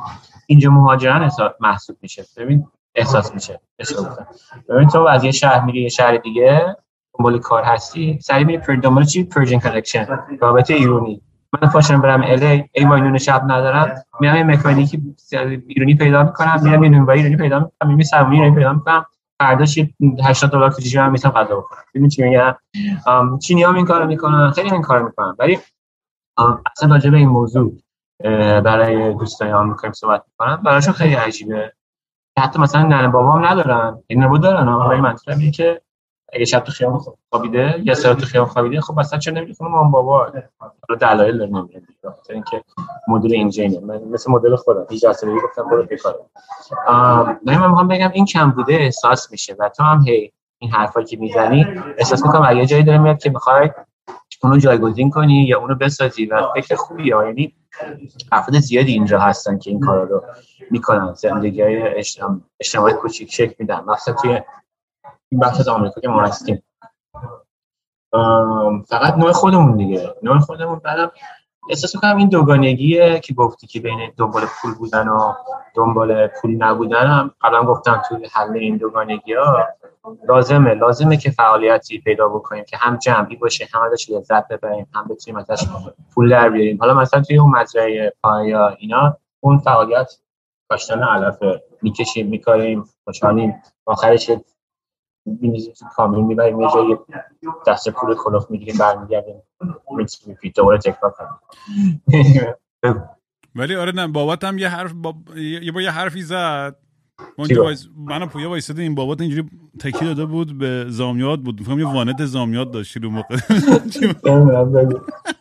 [SPEAKER 3] اینجا مهاجران محسوب میشه. ببین احساس میشه. ببین تو از یه شهر میری یه شهر دیگه دنبال کار هستی سری میری پر دنبال چی؟ Persian connection رابطه ایرانی من پاشم برم LA ای نون شب ندارم. میام یه مکانیکی ایرانی پیدا می‌کنم میام یه ایرانی پیدا می‌کنم میام سرمایه ایرانی پیدا می‌کنم. فرداش 80 دلار تو جیبم می‌تونم غذا بخورم. ببین چی میگم؟ چینی هم این کارو می‌کنن؟ خیلی این کارو می‌کنن. ولی اصلا راجع به این موضوع برای دوستای آمریکایی صحبت می‌کنم براشون خیلی عجیبه. حتی مثلا ننه بابام ندارن. این نبود دارن ولی منظورم اینه که اگه شب تو خیابون خوابیده؟ یا سر تو خیابون خوابیده؟ خب اصلا چرا نمیری خونه مام بابا؟ رو دلایل داره نمیره خاطر اینکه مدل اینجینه من مثل مدل خودم. 18 سالگی گفتم برو بکار من می‌خوام بگم این کم بوده احساس میشه و تو هم هی این حرفایی که می‌زنی احساس می‌کنم اگه جایی داره میاد که می‌خوای اونو جایگزین کنی یا اونو بسازی و فکر خوبیه یعنی افراد زیادی اینجا هستن که این کارا رو می‌کنن. زندگی های اجتماعی کوچیک شکل میدن. مثلا توی این بحث آمریکا که ما هستیم. فقط نوع خودمون دیگه. نوع خودمون بعدم احساس می‌کنم این دوگانگیه که گفتی که بین دنبال پول بودن و دنبال پول نبودن هم قبلا گفتم توی حل این دوگانگی ها لازمه. لازمه که فعالیتی پیدا بکنیم که هم جمعی باشه هم ازش لذت ببریم هم بتونیم ازش پول در بیاریم. حالا مثلا توی اون مزرعه پایا اینا اون فعالیت کاشتن علف می‌کشیم میکاریم خوشحالیم. آخرش می‌ریزیم تو کامیون می‌بریم یه جایی دست پول کلوف می‌گیریم برمیگردیم میپید دوباره تکرار کنیم
[SPEAKER 2] ولی آره نه بابات هم یه حرف با... یه با یه حرفی زد. من پویا وایساده این بابات اینجوری تکی داده بود به زامیات بود. می‌خوام یه وانت زامیات داشتی رو موقع.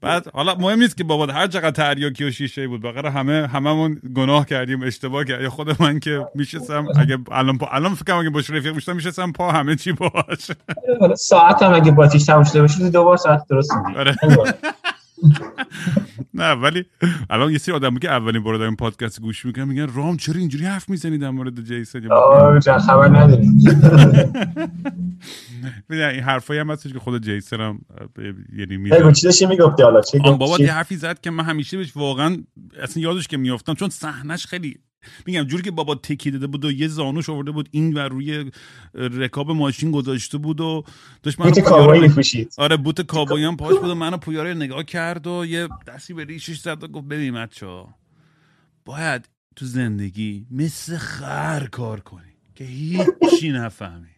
[SPEAKER 2] بعد حالا مهم نیست که بابا هر چقدر تریاکی و شیشه بود بقیه همه هممون گناه کردیم اشتباه کردیم. خود من که میشستم اگه الان پا الان فکر اگه باش رفیق می‌شدم میشستم پا همه چی باش
[SPEAKER 3] ساعت هم اگه باتیش تموم شده باشه دوبار ساعت درست آره.
[SPEAKER 2] نه ولی الان یه سری آدم که اولین بار دارن پادکست گوش می‌کنن میگن رام چرا اینجوری حرف می‌زنی در مورد جیسون؟
[SPEAKER 3] آه خبر نداریم.
[SPEAKER 2] این حرفایی هم هستش که خود جیسون هم یعنی
[SPEAKER 3] میگه چی داشتی می‌گفتی حالا؟ چی
[SPEAKER 2] بابا یه حرفی زد که من همیشه بهش واقعا اصلا یادش که میافتم چون صحنش خیلی میگم جوری که بابا تکی داده بود و یه زانوش آورده بود این و روی رکاب ماشین گذاشته بود و
[SPEAKER 3] داشت من بوت کابایی پوشید
[SPEAKER 2] آره بوت کابایی هم پاش بود و منو پویاره نگاه کرد و یه دستی به ریشش زد و گفت ببین بچه‌ها باید تو زندگی مثل خر کار کنی که هیچی نفهمی.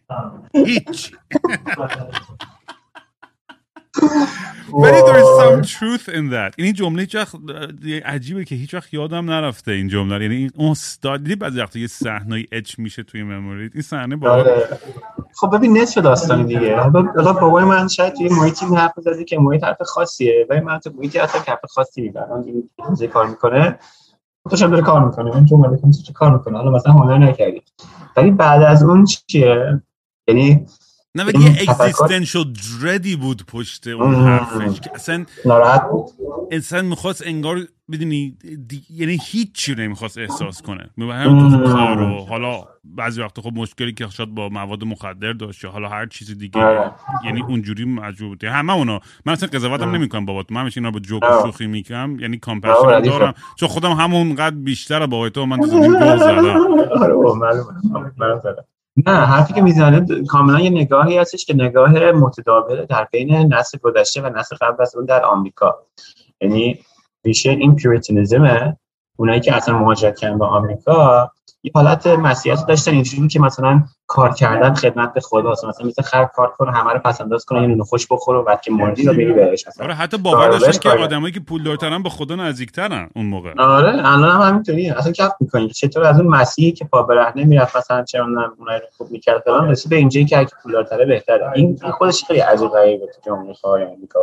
[SPEAKER 2] هیچی. ولی there is some truth in that. این جمله هیچ عجیبه که هیچ وقت یادم نرفته این جمله یعنی اون دیدی بعضی وقتا یه صحنه اچ میشه توی مموری این صحنه با
[SPEAKER 3] آره. خب ببین نصف داستانی دیگه. حالا بابای من شاید توی محیطی حرف زده که محیط حرف خاصیه ولی من تو محیطی حرف حرف خاصی می‌برم این کار می‌کنه. تو شب داره کار می‌کنه. اومده چه کار می‌کنه؟ حالا مثلا هنر نکردی. ولی بعد از اون چیه؟ یعنی
[SPEAKER 2] نه ولی یه اگزیستنشل دردی بود پشت اون حرفش که اصلا
[SPEAKER 3] ناراحت بود.
[SPEAKER 2] انسان می‌خواست انگار بدونی یعنی هیچ چی نمی‌خواست احساس کنه. هم تو کار و حالا بعضی وقت خب مشکلی که شاید با مواد مخدر داشت یا حالا هر چیز دیگه آره. یعنی اونجوری مجبور بود. همه اونا. من اصلا قضاوتم نمی‌کنم بابات من اینا با جوک و شوخی می‌کنم. یعنی کامپشن دارم. چون خودم همون قد بیشتر با تو من زدم.
[SPEAKER 3] آره معلومه. نه حرفی که می‌زنه کاملا یه نگاهی هستش که نگاه متداول در بین نسل گذشته و نسل قبل از اون در آمریکا. یعنی ریشه این پیوریتینیزمه اونایی که اصلا مهاجرت کردن به آمریکا یه حالت مسیحیت داشتن. اینجوری که مثلا کار کردن خدمت به خدا مثلا مثل خر کار کنه همه رو پس انداز کنه اینو خوش بخوره و بعد که مردی رو بری بهش مثلا.
[SPEAKER 2] آره حتی باور داشتن که آدمایی که پول دارترن به خدا نزدیکترن اون موقع.
[SPEAKER 3] آره الان هم همینطوریه. اصلا کف می‌کنی. چطور از اون مسیحی که پا برهنه می‌رفت مثلا چرا اونایی رو خوب می‌کرد فلان رسید به اینجایی که اگه پول دارتره بهتره. این خودش خیلی عجیب غریبه تو جمهوری خواهی آمریکا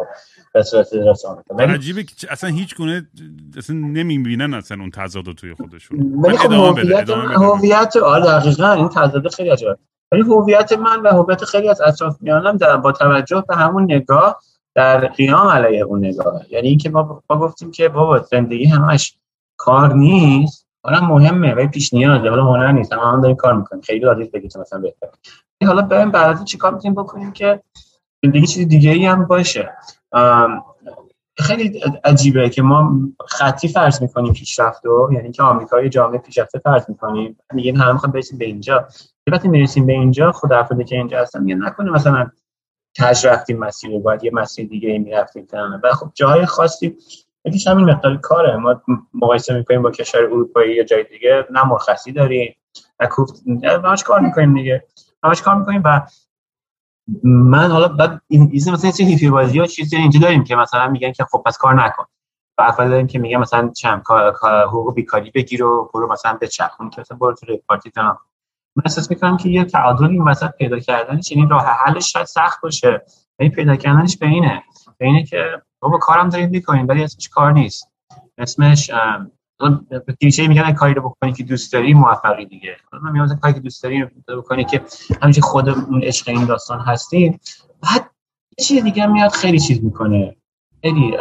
[SPEAKER 3] به صورت رسانه
[SPEAKER 2] عجیبه که اصلا هیچ گونه اصلا نمی‌بینن اصلا اون تضاد توی خودشون.
[SPEAKER 3] ولی خب هویت هویت آره دقیقاً این تضاد خیلی عجیبه. ولی هویت من و هویت خیلی از اطرافیانم در با توجه به همون نگاه در قیام علیه اون نگاه یعنی اینکه ما ما گفتیم که بابا زندگی همش کار نیست. حالا مهمه ولی پیش نیازه. حالا هنر نیست. اما هم داریم کار می‌کنیم. خیلی عادی بگید مثلا بهتر. حالا بریم بعد چیکار می‌تونیم بکنیم که زندگی چیز دیگه ای هم باشه. خیلی عجیبه که ما خطی فرض می‌کنیم پیشرفت رو. یعنی که آمریکای جامعه پیشرفته فرض می‌کنیم. میگیم همه می‌خوام برسیم به اینجا. وقتی می‌رسیم به اینجا خود افرادی که اینجا هستن میگن نکنه مثلا کج رفتیم مسیر رو باید یه مسیر دیگه می‌رفتیم و خب جاهای خاصی یکیش همین مقدار کاره. ما مقایسه می‌کنیم با کشور اروپایی یا جای دیگه نه مرخصی داریم نه کوفت همش کار می‌کنیم دیگه. همش کار می‌کنیم و من حالا بعد این مثلا چه هیپی بازی ها چیزی اینجا داریم که مثلا میگن که خب پس کار نکن. و افراد داریم که میگن مثلا چم کار حقوق بیکاری بگیر و برو مثلا به چخون که مثلا برو تو پارتی تنا من احساس می‌کنم که یه تعادل این وسط پیدا کردنش یعنی راه حلش شاید سخت باشه. ولی پیدا کردنش به اینه به اینه که بابا کارم داریم می‌کنیم ولی اسمش کار نیست. اسمش کلیشه میگن کاری رو بکنی که دوست داری موفقی دیگه. من میگم کاری که دوست داری بکنی که همیشه خود اون عشق این داستان هستی بعد چیز دیگه میاد خیلی چیز می‌کنه. خیلی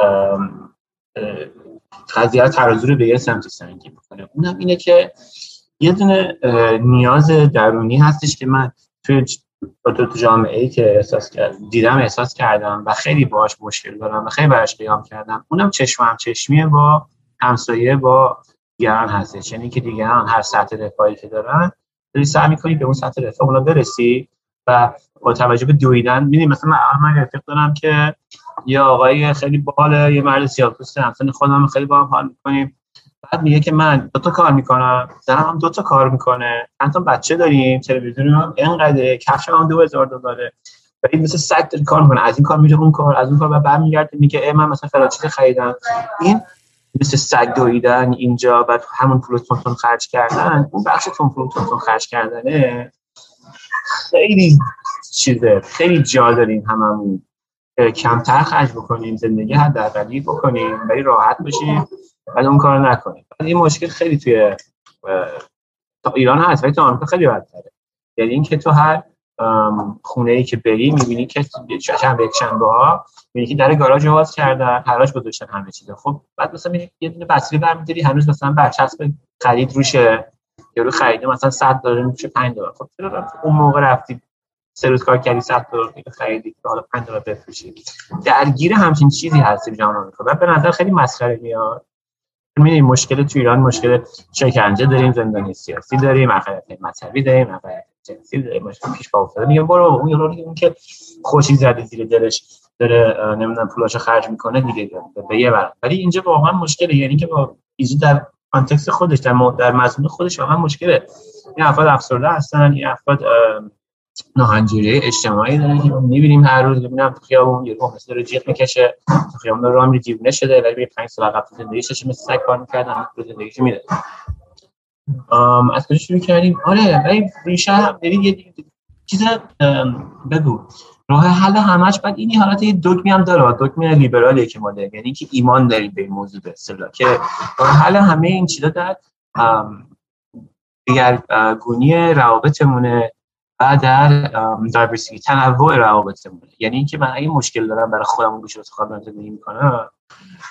[SPEAKER 3] قضیه ترازو رو به یه سمت سنگی می‌کنه. اونم اینه که یه دونه نیاز درونی هستش که من توی تو جامعه ای که احساس کردم دیدم احساس کردم و خیلی باهاش مشکل دارم و خیلی براش قیام کردم اونم چشم هم چشمیه با همسایه با دیگران هستش. یعنی که دیگران هر سطح رفاهی که دارن داری سعی می‌کنی به اون سطح رفاه اونا برسی و با توجه به دویدن می‌دونی مثلا من من رفیق دارم که یه آقای خیلی باحال یه مرد سیاه‌پوست همسن خودم خیلی با هم حال می‌کنیم. بعد میگه که من دو تا کار می‌کنم زنم هم دو تا کار می‌کنه. چند تا بچه داریم تلویزیون هم اینقدر کفش هم 2000 دلاره. ولی مثل سگ کار می‌کنه. از این کار میره اون کار از اون کار بعد برمیگرده میگه من مثلا فلان چیز خریدم. این مثل سگ دویدن اینجا بعد همون پول تون خرج کردن اون بخش تون پول تون خرج کردنه. خیلی چیزه خیلی جا داریم هممون. کمتر خرج بکنیم زندگی حداقلی بکنیم ولی راحت باشیم. بعد اون کار نکنیم این مشکل خیلی توی ایران هست ولی تو آمریکا خیلی بدتره. یعنی اینکه تو هر خونه ای که بری می‌بینی که چند یک شنبه ها می‌بینی که در گاراژ باز کردن حراج گذاشتن همه چیز خب بعد مثلا می‌بینی یه دونه بسری برمیداری هنوز مثلا برچسب خرید روشه یارو خریده مثلا 100 دلار میشه 5 دلار. خب اون موقع رفتی سه روز کار کردی 100 دلار خریدی که حالا 5 دلار بفروشی. درگیر همچین چیزی هستی جهان آمریکا. بعد به نظر خیلی مسخره میاد. می‌دونیم مشکل تو ایران مشکل شکنجه داریم زندانی سیاسی داریم اقلیت مذهبی داریم اقلیت جنسی داریم مشکل پیش پا میگم برو اون یارو اون که خوشی زده زیر دلش داره نمی‌دونم پولاشو خرج می‌کنه دیگه به یه بر ولی اینجا واقعا مشکله. یعنی که با ایزی در context خودش در در مضمون خودش واقعا مشکله. این افراد افسرده هستن این افراد ناهنجاری اجتماعی داره که می‌بینیم هر روز ببینم تو خیابون یه روح داره جیغ می‌کشه تو خیابون داره راه دیوونه شده ولی به 5 سال قبل زندگیش مثل سگ کار می‌کرد هم رو زندگیش میده از کجا شروع کردیم؟ آره ولی ریشه هم یه چیز بگو. راه حل همش بعد این حالت یه دکمی هم داره دکمه لیبرالیه که ما داریم یعنی که ایمان داریم به این موضوع به اصطلاح که راه حل همه این چیزا در گونی روابطمونه. و در دایورسیتی تنوع روابطمونه یعنی اینکه من اگه مشکل دارم برای خودم گوش خودم زندگی می‌کنم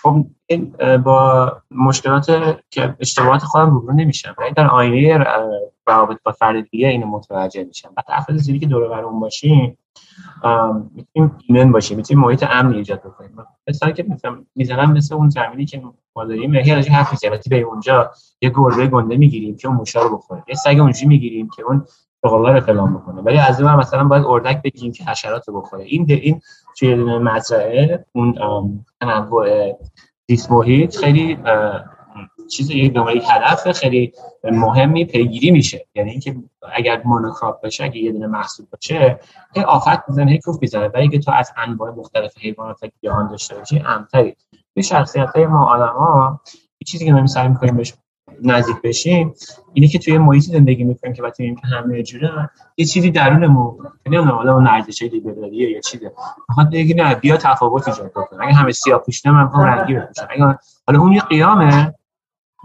[SPEAKER 3] خب این با مشکلات که اشتباهات خودم روبرو نمیشم. ولی در آینه روابط با فرد دیگه اینو متوجه میشم. بعد افراد زیادی که دور برمون باشیم می‌تونیم ایمن باشیم می‌تونیم محیط امن ایجاد بکنیم. مثلا که می‌زنم مثل اون زمینی که ما داریم. یه راجع حرف می‌زنیم. به اونجا یه گربه گنده می‌گیریم که اون موشا رو بخوره یه سگ اونجوری می‌گیریم که اون رو فلان بکنه. ولی از اون مثلا باید اردک بگیم که حشرات بخوره. این این توی مزرعه اون تنوع زیست محیط خیلی چیز یک یک هدف خیلی مهمی پیگیری میشه. یعنی اینکه اگر مونوکراپ باشه اگه یه دونه محصول باشه هی آفت می‌زنه هی کوف می‌زنه ولی که تو از انواع مختلف حیوانات که جهان داشته باشی امتری. به شخصیت های ما آدم ها چیزی که ما سعی می‌کنیم بهش نزدیک بشیم اینه که توی محیطی زندگی می‌کنیم که وقتی که همه جوره یه چیزی درونمون نمی‌دونم حالا اون ارزش لیبرالیه یا چیزه. می‌خواد بگه نه بیا تفاوت ایجاد کنه اگه همه سیاه پوشیدن من می‌خوام رنگی بپوشم. اگه حالا اون یه قیامه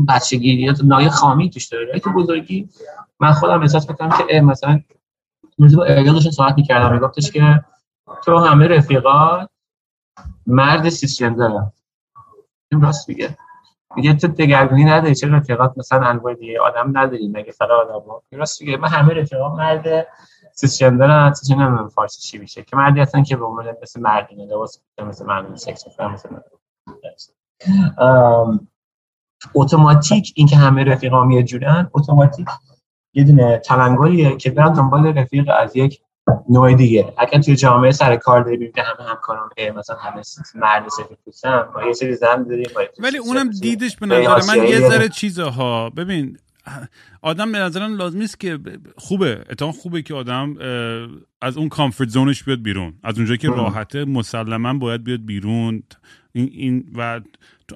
[SPEAKER 3] بچگی یا نای خامی توش داره. تو بزرگی من خودم احساس می‌کنم که مثلا روزی با ایالش صحبت می‌کردم میگفتش که تو همه رفیقات مرد سیسجندرن این راست میگه. میگه تو دگرگونی نداری چرا رفیقات مثلا انواع دیگه آدم نداری؟ مگه فقط آدم ها؟ راست میگه من همه رفیقات مرد سیسجندر چه فارسی چی میشه. که مردی هستن که به عنوان مثل مردینه لباس مثل مردم سکس مثل اتوماتیک اینکه همه رفیقام یه جورن اتوماتیک یه دونه تلنگریه که برن دنبال رفیق از یک نوع دیگه. اگر توی جامعه سر کار داریم که همه همکاران که مثلا همه مرد سفید پوستن ما یه سری زن داریم
[SPEAKER 2] ولی اونم دیدش به نظر من یه ذره چیزها. ببین آدم به نظرم لازم نیست که خوبه. اتفاقا خوبه که آدم از اون کامفورت زونش بیاد بیرون. از اونجایی که راحته مسلما باید بیاد بیرون. این, این و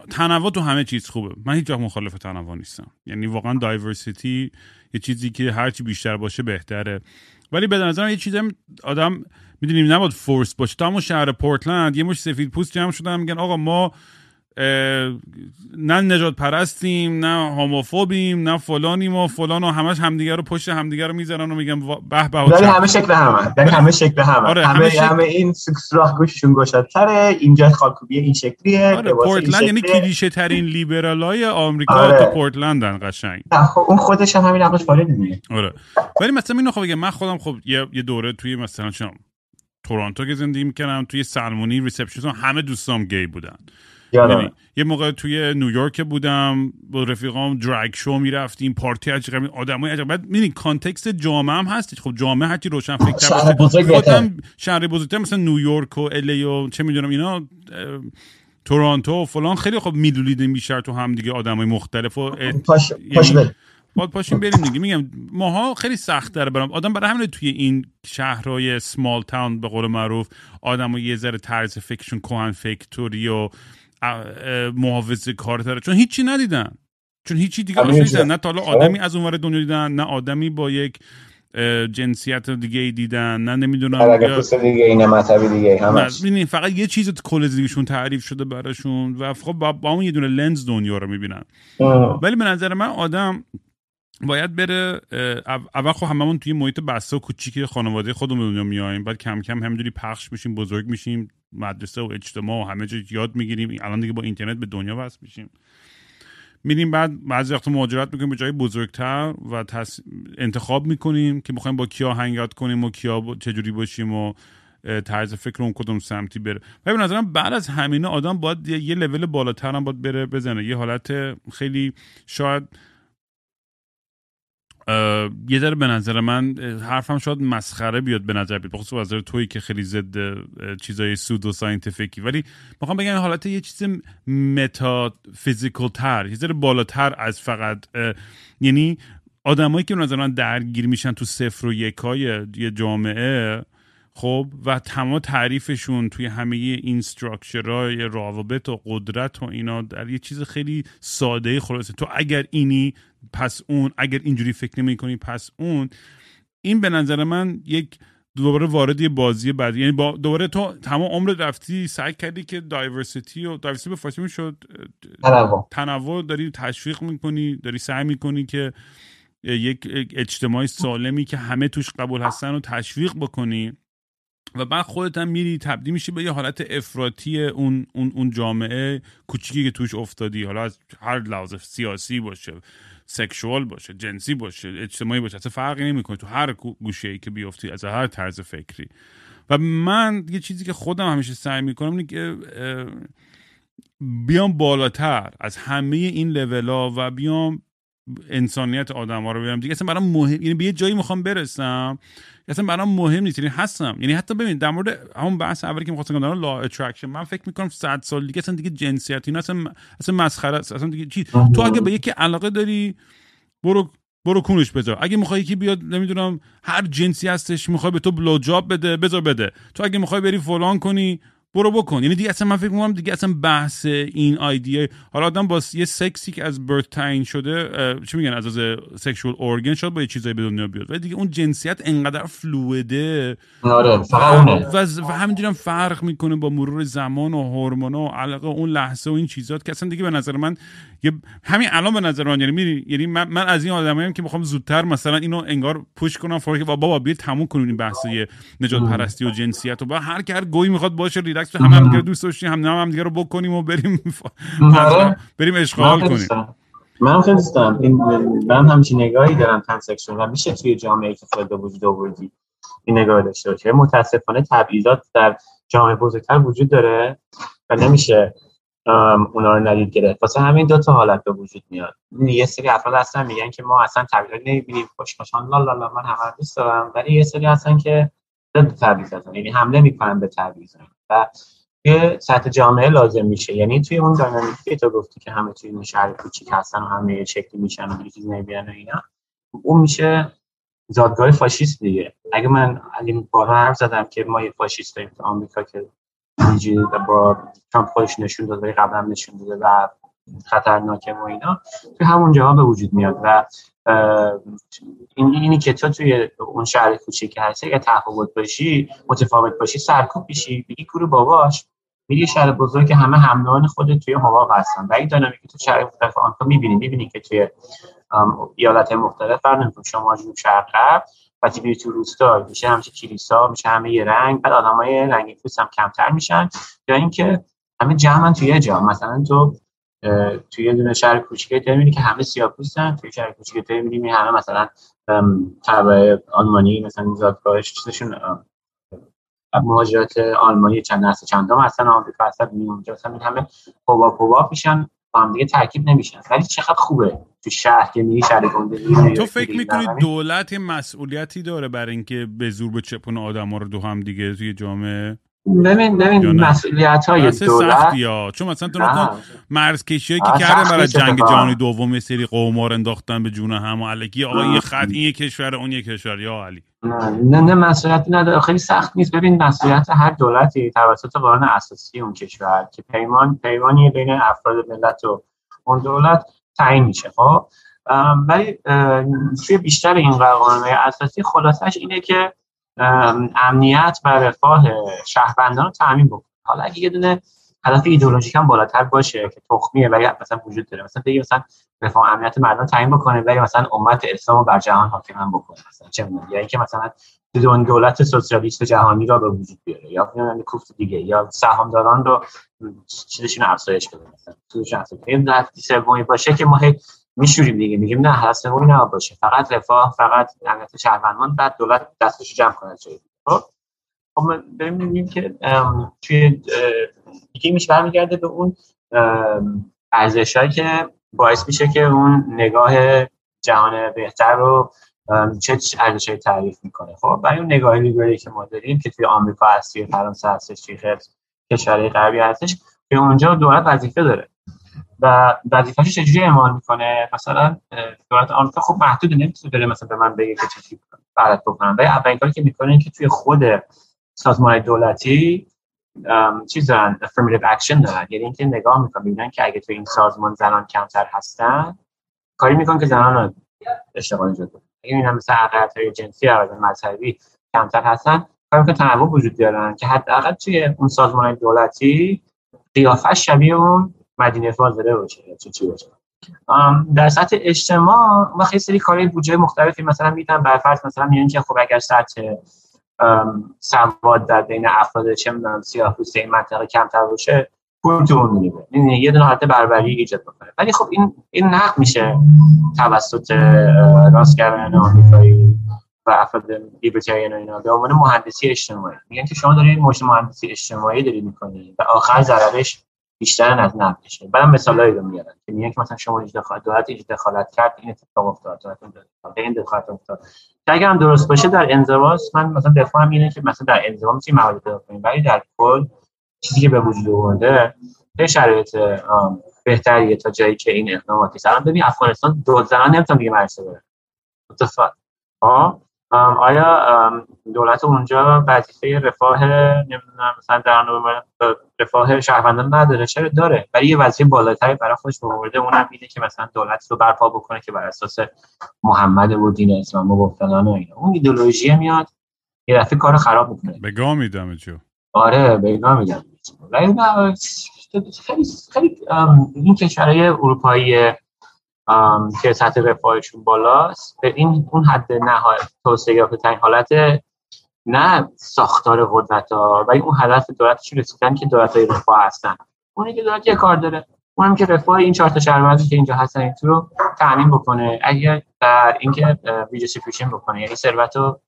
[SPEAKER 2] تنوع تو همه چیز خوبه. من هیچ مخالف تنوع نیستم. یعنی واقعا دایورسیتی یه چیزی که هرچی بیشتر باشه بهتره. ولی به نظرم یه چیزی آدم می‌دونیم نباید فورس باشه. تا شهر پورتلند یه مش سفید پوست جمع شدن میگن آقا ما نه نجات پرستیم نه هوموفوبیم نه فلانیم و فلان و همش همدیگه رو پشت همدیگه رو می‌ذارن و میگن به به
[SPEAKER 3] ولی همه شکل همه ولی همه شکل همه آره همه, شکل... همه این سوراخ گوششون گشادتره. اینجا خالکوبی این شکلیه.
[SPEAKER 2] آره پورتلند یعنی کلیشه ترین لیبرالای آمریکا آره. تو پورتلندن قشنگ.
[SPEAKER 3] خب اون خودش هم همین عقلش وارد دیگه
[SPEAKER 2] آره. ولی مثلا اینو خب بگم من خودم خب یه, یه دوره توی مثلا چم تورنتو که زندگی می‌کردم توی سلمونی reception همه دوستام گی بودن. یعنی یه موقع توی نیویورک بودم با رفیقام drag show می‌رفتیم پارتی عجیب آدمای عجیب بعد می‌بینی context جامعه هم هست خب جامعه هرچی روشن فکر
[SPEAKER 3] شهر بزرگ
[SPEAKER 2] شهر بزرگتر مثلا نیویورک و الی و چه می‌دونم اینا تورانتو و فلان. خیلی خب میدولیدن بیشتر تو هم دیگه آدمای مختلف و
[SPEAKER 3] پاش, پاش یعنی
[SPEAKER 2] باید پاشیم بریم دیگه. میگم ماها خیلی سخت داره برام. آدم برای همین توی این شهرهای سمال تاون به قول معروف آدم یه ذره طرز فکرشون کوهن فکتوری و محافظ کار چون هیچی ندیدن. چون هیچی دیگه ندیدن نه تا حالا آدمی از اونور دنیا دیدن نه آدمی با یک جنسیت دیگه ای دیدن نه نمی‌دونم
[SPEAKER 3] یا دیگه اینه مذهبی دیگه همش.
[SPEAKER 2] فقط یه چیز کل زندگیشون تعریف شده براشون و خب با, با اون یه دونه لنز دنیا رو می‌بینن. ولی به نظر من آدم باید بره اول خب هممون توی محیط بسته و کوچیک خانواده خودمون دنیا میایم بعد کم کم همینجوری پخش میشیم بزرگ میشیم. مدرسه و اجتماع و همه جا یاد می‌گیریم. الان دیگه با اینترنت به دنیا وصل میشیم. میریم بعد بعضی وقت مهاجرت می‌کنیم به جای بزرگتر و انتخاب می‌کنیم که می‌خوایم با کیا hang out کنیم و کیا چجوری باشیم و طرز فکر اون کدوم سمتی بره. و به نظرم بعد از همینه آدم باید یه لول بالاتر هم باید بره بزنه. یه حالت خیلی شاید یه ذره به نظر من حرفم شاید مسخره بیاد به نظر بیاد بخصوص نظر تویی که خیلی ضد چیزای pseudoscientific ی ولی می‌خوام بگم حالت یه چیز metaphysical تر یه ذره بالاتر از فقط یعنی آدمایی که به من درگیر میشن تو صفر و یکای یه جامعه خب و تمام تعریفشون توی همه این structure های روابط و قدرت و اینا در یه چیز خیلی ساده خلاصه. تو اگر اینی پس اون. اگر اینجوری فکر نمی کنی پس اون. این به نظر من یک دوباره وارد یه بازی بعدی. یعنی با دوباره تو تمام عمر رفتی سعی کردی که diversity و diversity به فارسی شد
[SPEAKER 3] تنوع.
[SPEAKER 2] تنوع داری تشویق می‌کنی داری سعی می‌کنی که یک اجتماعی سالمی که همه توش قبول هستن رو تشویق بکنی. و بعد خودت هم میری تبدیل میشی به یه حالت افراطی اون اون اون جامعه کوچیکی که توش افتادی. حالا از هر لحاظ سیاسی باشه سکشوال باشه جنسی باشه اجتماعی باشه اصلا فرقی نمی‌کنه. تو هر گوشه ای که بیفتی از هر طرز فکری. و من یه چیزی که خودم همیشه سعی می‌کنم اینه که بیام بالاتر از همه این لول ها و بیام انسانیت آدم ها رو بیام دیگه اصلا برام مهم یعنی به یه جایی می‌خوام برسم اصلا برام مهم نیست. یعنی هستم. یعنی حتی ببین در مورد همون بحث اولی که می‌خواستم گفتم لا attraction من فکر می‌کنم 100 سال دیگه اصلا دیگه جنسیت اینا اصلا اصلا مسخره است. اصلا دیگه چی؟ تو اگه به یکی علاقه داری برو برو کونش بذار. اگه می‌خوای یکی بیاد نمی‌دونم هر جنسی هستش می‌خوای به تو blow job بده بذار بده. تو اگه می‌خوای بری فلان کنی برو بکن. یعنی دیگه اصلا من فکر می‌کنم دیگه اصلا بحث این ایده حالا آدم با یه سکسی که از برت تعیین شده چی میگن؟ از از سکشوال اورگن شد با یه چیزایی به دنیا بیاد. ولی دیگه اون جنسیت انقدر فلویده
[SPEAKER 3] آره
[SPEAKER 2] و, و همینجوری هم فرق می‌کنه با مرور زمان و هورمونا و علاقه اون لحظه و این چیزات که اصلا دیگه به نظر من یه همین الان به نظر من یعنی میری یعنی من, من از این آدمایم که می‌خوام زودتر مثلا اینو انگار پوش کنم فوری که بابا بیا تموم کنیم این بحث نژاد پرستی و جنسیت و با هر کی هر گهی می‌خواد باشه ریلکس هم هم دیگه دوست داشتیم هم هم دیگه رو بکنیم و بریم. بریم عشق و حال کنیم.
[SPEAKER 3] من خیلی دوست دارم. این من همچین نگاهی دارم تنسکشن و میشه توی جامعه که خود وجود آوردی این نگاه داشته باشه متاسفانه تبعیضات در جامعه بزرگتر وجود داره و نمیشه اونا رو ندید گرفت. واسه همین دو تا حالت به وجود میاد. یه سری افراد هستن میگن که ما اصلا تبعیضات نمی‌بینیم خوشخوشان لا لا لا من همه دوست دارم. ولی یه سری هستن که ضد تبعیض هستن. یعنی حمله می‌کنن به تبعیض. و توی سطح جامعه لازم میشه. یعنی توی اون داینامیکی که تو گفتی که همه توی این شهر کوچیک هستن و همه یه شکلی میشن و چیز نمی‌بینن و اینا اون میشه زادگاه فاشیست دیگه. اگه من اگه بارها حرف زدم که ما یه فاشیست داریم تو آمریکا که اینجوری با ترامپ خودش نشون داد ولی قبلا نشون داده و خطرناکه و اینا توی همون جاها به وجود میاد و این اینی که تو توی اون شهر کوچیک هستی اگه تفاوت باشی متفاوت باشی سرکوب میشی بگی کورو باباش میری شهر بزرگ که همه همنوان خود توی حقوق هستن و این تو شهر مختلف آنها می‌بینی می‌بینی که توی ایالت مختلف فرق نمی‌کنه شما جنوب شرق غرب وقتی میری تو روستا میشه همچه کلیسا میشه همه یه رنگ بعد آدمای رنگی پوست هم کمتر میشن یا اینکه همه جمعن توی جا مثلا تو توی یه دونه شهر کوچیکه تو می‌بینی که همه سیاه‌پوستن توی شهر کوچیکه تو می‌بینی همه مثلا تبع آلمانی مثلا زادگاهش چیزشون مهاجرت آلمانی چند نسل چندم هستن آمریکا هستن اونجا مثلا همه پوا پوا میشن با هم دیگه ترکیب نمیشن. ولی چقدر خوبه تو شهر که میری شهر گنده
[SPEAKER 2] تو فکر می‌کنی دولت مسئولیتی داره برای اینکه به زور به چپون آدم رو دو هم دیگه توی جامعه
[SPEAKER 3] ببین ببین مسئولیت های دولت.
[SPEAKER 2] یا چون مثلا تو نکن مرز کشی که کردن برای جنگ جهانی دوم یه سری قومار انداختن به جون هم و علکی آقا یه خط این یه کشور اون یه کشور. یا علی.
[SPEAKER 3] نه نه مسئولیت نداره. خیلی سخت نیست. ببین مسئولیت هر دولتی توسط قانون اساسی اون کشور که پیمان پیمانی بین افراد ملت و اون دولت تعیین میشه خب؟ ولی توی بیشتر این قوانین اساسی خلاصش اینه که امنیت و رفاه شهروندان رو تامین بکنه. حالا اگه یه دونه هدف ایدئولوژیک هم بالاتر باشه که تخمیه ولی مثلا وجود داره. مثلا بگی مثلا رفاه امنیت مردم تعیین بکنه ولی مثلا امت اسلام رو بر جهان حاکم بکنه. مثلا چه می‌دونم یا اینکه مثلا دون دولت سوسیالیست جهانی را به وجود بیاره یا یعنی کوفت دیگه یا سهامداران رو چیزشون افزایش بده. مثلا توشون افزایش. سومی باشه که ما میشوریم دیگه میگیم نه اون نه باشه. فقط رفاه فقط امنیت شهروندان بعد دولت دستش جمع کنه جایی. خب؟ خب ببینیم که توی دیگه میشه برمیگرده به اون ارزشایی که باعث میشه که اون نگاه جهان بهتر رو چه ارزشایی تعریف می‌کنه. خب؟ برای اون نگاه لیبرالی که ما داریم که توی آمریکا هست توی فرانسه هستش توی کشورهای غربی هستش که اونجا دولت وظیفه داره. و وظیفه‌اش چجوری اعمال می‌کنه؟ مثلا دولت آمریکا خب محدود نمی‌تونه بره مثلا به من بگه که چی غلط بکنم. ولی اولین کاری که می‌کنه که توی خود سازمان دولتی چیز دارن affirmative action دارن. یعنی اینکه نگاه می‌کنن می‌بینن که اگه توی این سازمان زنان کمتر هستن کاری می‌کنن که زنان اشتغال ایجاد این هم مثل های جنسی یا مذهبی کمتر هستن کاری که تنوع وجود دارن که حداقل توی اون سازمان دولتی قیافه شبیه اون مدینه فاضله باشه یا چی باشه. در سطح اجتماع و خیلی سری کاری بودجه مختلفی مثلا میدن بر فرض مثلا میگن که خب اگر سطح سواد در بین افراد چه می‌دونم سیاه پوسته این منطقه کمتر باشه پول تو اون میده. یعنی یه دونه حالت بربری ایجاد می‌کنه. ولی خب این این نقد میشه توسط راستگرایان آمریکایی و افراد لیبرتریان و اینا. به عنوان مهندسی اجتماعی. میگن که شما دارید مهندسی اجتماعی دارید می‌کنید و آخر ضررش بیشتر از نقدشه. بعد مثالایی رو میارن که میگن مثلا شما دخالت دولت دخالت کرد این اتفاق افتاد دولت این دخالت افتاد. که اگر هم درست باشه در انضباط من مثلا دفاعم اینه که مثلا در انضباط می‌تونیم موارد پیدا کنیم. ولی در کل چیزی که به وجود آورده به شرایط بهتریه تا جایی که این اقداماتی الان ببین افغانستان دو زنان نمی‌تونن دیگه مدرسه بره. اتفاق. آیا دولت اونجا وظیفه رفاه نمی‌دونم مثلا در رفاه شهروندان نداره. چرا؟ داره. ولی یه وظیفه بالاتری برای خودش آورده اونم اینه که مثلا دولت رو برپا بکنه که بر اساس محمد و دین اسلام و فلان و اینا. اون ایدئولوژی میاد یه دفعه کار خراب می‌کنه.
[SPEAKER 2] به گام میدم جو
[SPEAKER 3] آره به گام میدم خیلی خیلی این کشورهای اروپایی که سطح رفاهشون بالاست. به این اون حد نهایت توسعه یافته ترین حالت نه ساختار قدرت ها و اون هدف دولتشون رسیدن که دولت های رفاه هستن. اونی که دولت یه کار داره. اونم که رفاه این چهار تا که اینجا هستن این رو تامین بکنه. اگر در اینکه ویژه بکنه. یعنی ثروت رو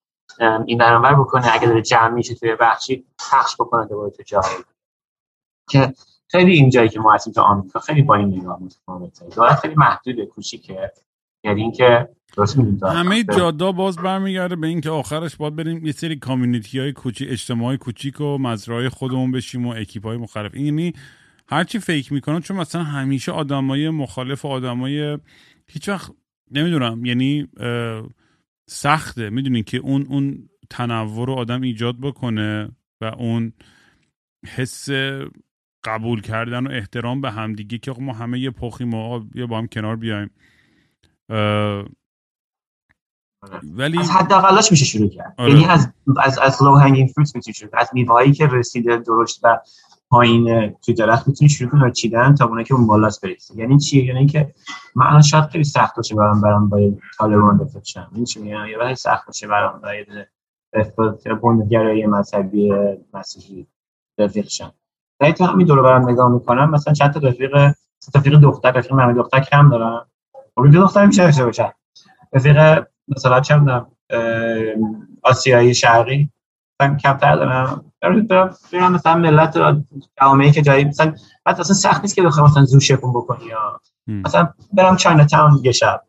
[SPEAKER 3] این برانور بکنه. اگر داره جمع میشه توی بخشی پخش بکنه دوباره تو جایی که خیلی این جایی که ما هستیم تو آمریکا خیلی با این نگاه متفاوته. دولت خیلی محدوده کوچیکه. یعنی اینکه
[SPEAKER 2] همه جادا باز برمیگرده به اینکه آخرش باید بریم یه سری کامیونیتی های کوچیک اجتماعی کوچیک و مزرعه خودمون بشیم و اکیپ های مختلف. یعنی هرچی فکر می‌کنم چون مثلا همیشه آدمای مخالف و آدمای هیچ وقت نمی‌دونم یعنی سخته. می‌دونین که اون اون تنوع رو آدم ایجاد بکنه و اون حس قبول کردن و احترام به همدیگه که ما همه یه پخیم و یه با هم کنار بیایم.
[SPEAKER 3] ولی از حداقلش میشه شروع کرد. آره. یعنی از از از لو هنگینگ فروت میشه شروع از میوه‌ای که رسیده درشت و پایین توی درخت می‌تونی شروع کنی چیدن تا اونایی که اون بالاست برسی. یعنی چی؟ یعنی که من شاید خیلی سخت باشه برام برام با طالبان رفیق شم این چی؟ میگم یه سخت باشه برام با بندگرایی مذهبی مسیحی رفیق شم ولی تو همین دور برم نگاه می‌کنم مثلا چند تا رفیق رفیق دختر رفیق من دختر کم دارم. رفیق دختر میشه داشته باشم رفیق مثلا چه می‌دونم آسیایی شرقی مثلا کمتر دارم. برم مثلا ملت جامعه که جایی مثلا بعد اصلا سخت نیست که بخوام مثلا زو شپون بکنی یا مثلا برم چاینا تاون یه شب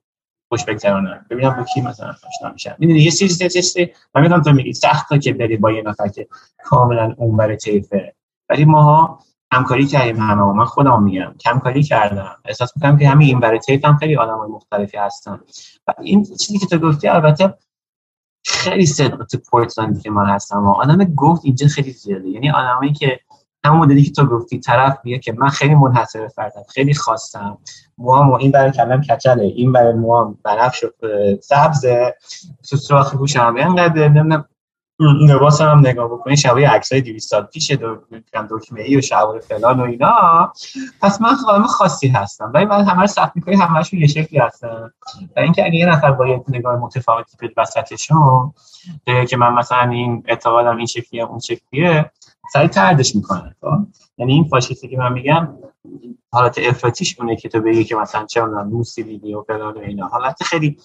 [SPEAKER 3] خوش بگذرونم. ببینم با کی مثلا آشنا میشم. می‌دونی یه چیزی چیزی من میگم تو میگی سخته که بری با یه نفر که کاملا اونور تیفه ولی ما همکاری کردیم همه من خودم میگم همکاری کردم. احساس می‌کنم که همین این برای تیپ هم خیلی آدم های مختلفی هستن. و این چیزی که تو گفتی البته خیلی صدق تو پورتلند که من هستم و آدم گفت اینجا خیلی زیاده. یعنی آدمایی که همون مدلی که تو گفتی طرف میگه که من خیلی منحصر فردم خیلی خواستم. موام این برای کلم کچله این برای موام بنفش سبزه سوسراخ گوشم اینقدر نمی‌دونم لباس هم نگاه بکنی شبیه عکسای 200 سال پیش دکمه ای و شعار فلان و اینا. پس من خودم خاصی هستم ولی من همه رو سخت می‌کنی همهشون یه شکلی هستن. و اینکه اگه یه نفر با یه نگاه متفاوتی به وسطشون که من مثلا این اعتقادم این شکلیه اون شکلیه سریع تردش می‌کنه خب؟ یعنی این فاشیستی که من میگم حالت افراتیش اونه که تو بگی که مثلا چه اونم موسیقی و فلان و اینا. حالت خیلی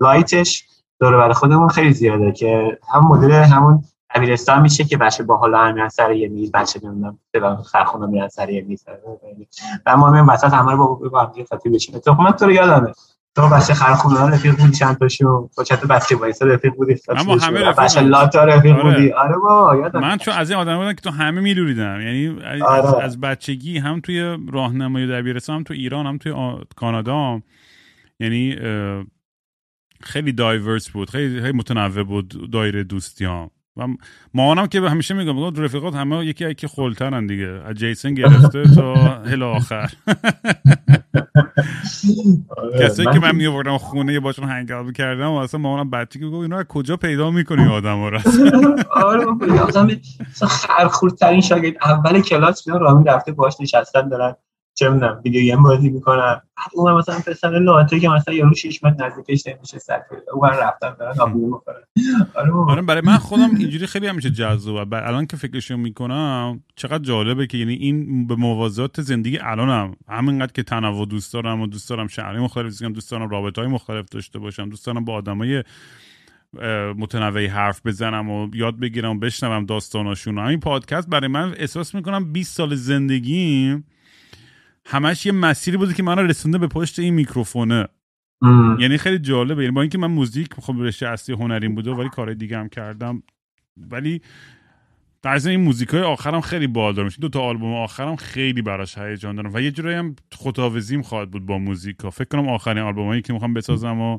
[SPEAKER 3] لایتش دور بر خودمون خیلی زیاده که هم مدل همون دبیرستان میشه که بچه با حالا هم سر یه میز بچه نمی‌دونم به خرخونه میرن سر یه میز. و ما میرم وسط همه رو با با هم خاطی بشیم تو من تو رو یادمه. تو بچه خرخونه ها رفیق بودی چند تاشو با چت بچه وایسا رفیق بودی.
[SPEAKER 2] اما همه رفیق
[SPEAKER 3] بچه لاتا رفیق آره. بودی. آره با یادم
[SPEAKER 2] من چون از این آدم بودم که تو همه میلوریدم یعنی آره. از, بچگی هم توی راهنمایی دبیرستان هم تو ایران هم توی کانادا. یعنی خیلی دایورس بود خیلی, خیلی متنوع بود دایره دوستی ها. و مامانم که همیشه میگم میگم رفیقات همه یکی یکی خلترن دیگه. از جیسن گرفته تا هل آخر.
[SPEAKER 3] آره،
[SPEAKER 2] کسایی که من میآوردم خونه یه باشون هنگال می‌کردم و اصلا مامانم بچه که اینا از کجا پیدا می‌کنی آدم رو؟
[SPEAKER 3] آره مثلا خرخورترین شاگرد اول کلاس میاد رامی رفته باش نشستن دارن چه می‌دونم ویدیو گیم بازی می‌کنن. بعد اون مثلا پسر لاته که مثلا یارو 6 متر نزدیکش نمیشه سر اون رفتن دارن آبونی می‌کنن. آره.
[SPEAKER 2] آره برای من خودم اینجوری خیلی همیشه جذابه. بعد الان که فکرشو می‌کنم چقدر جالبه که یعنی این به موازات زندگی الانم. همینقدر که تنوع دوست دارم و دوست دارم شهری مختلف دارم دوست دارم رابطه های مختلف داشته باشم دوست دارم با آدمای متنوعی حرف بزنم و یاد بگیرم و بشنوم داستاناشون. و همین پادکست برای من احساس می‌کنم 20 سال زندگیم همش یه مسیری بوده که من رسونده به پشت این میکروفونه.
[SPEAKER 3] ام.
[SPEAKER 2] یعنی خیلی جالبه. یعنی با اینکه من موزیک خب رشته اصلی هنریم بوده ولی کارهای دیگه هم کردم. ولی در این موزیک های آخرم خیلی بال دارم دو تا آلبوم آخرم خیلی براش هیجان دارم و یه جورایی هم خداویزیم خواهد بود با موزیک ها فکر کنم آخرین آلبومایی که می‌خوام بسازم و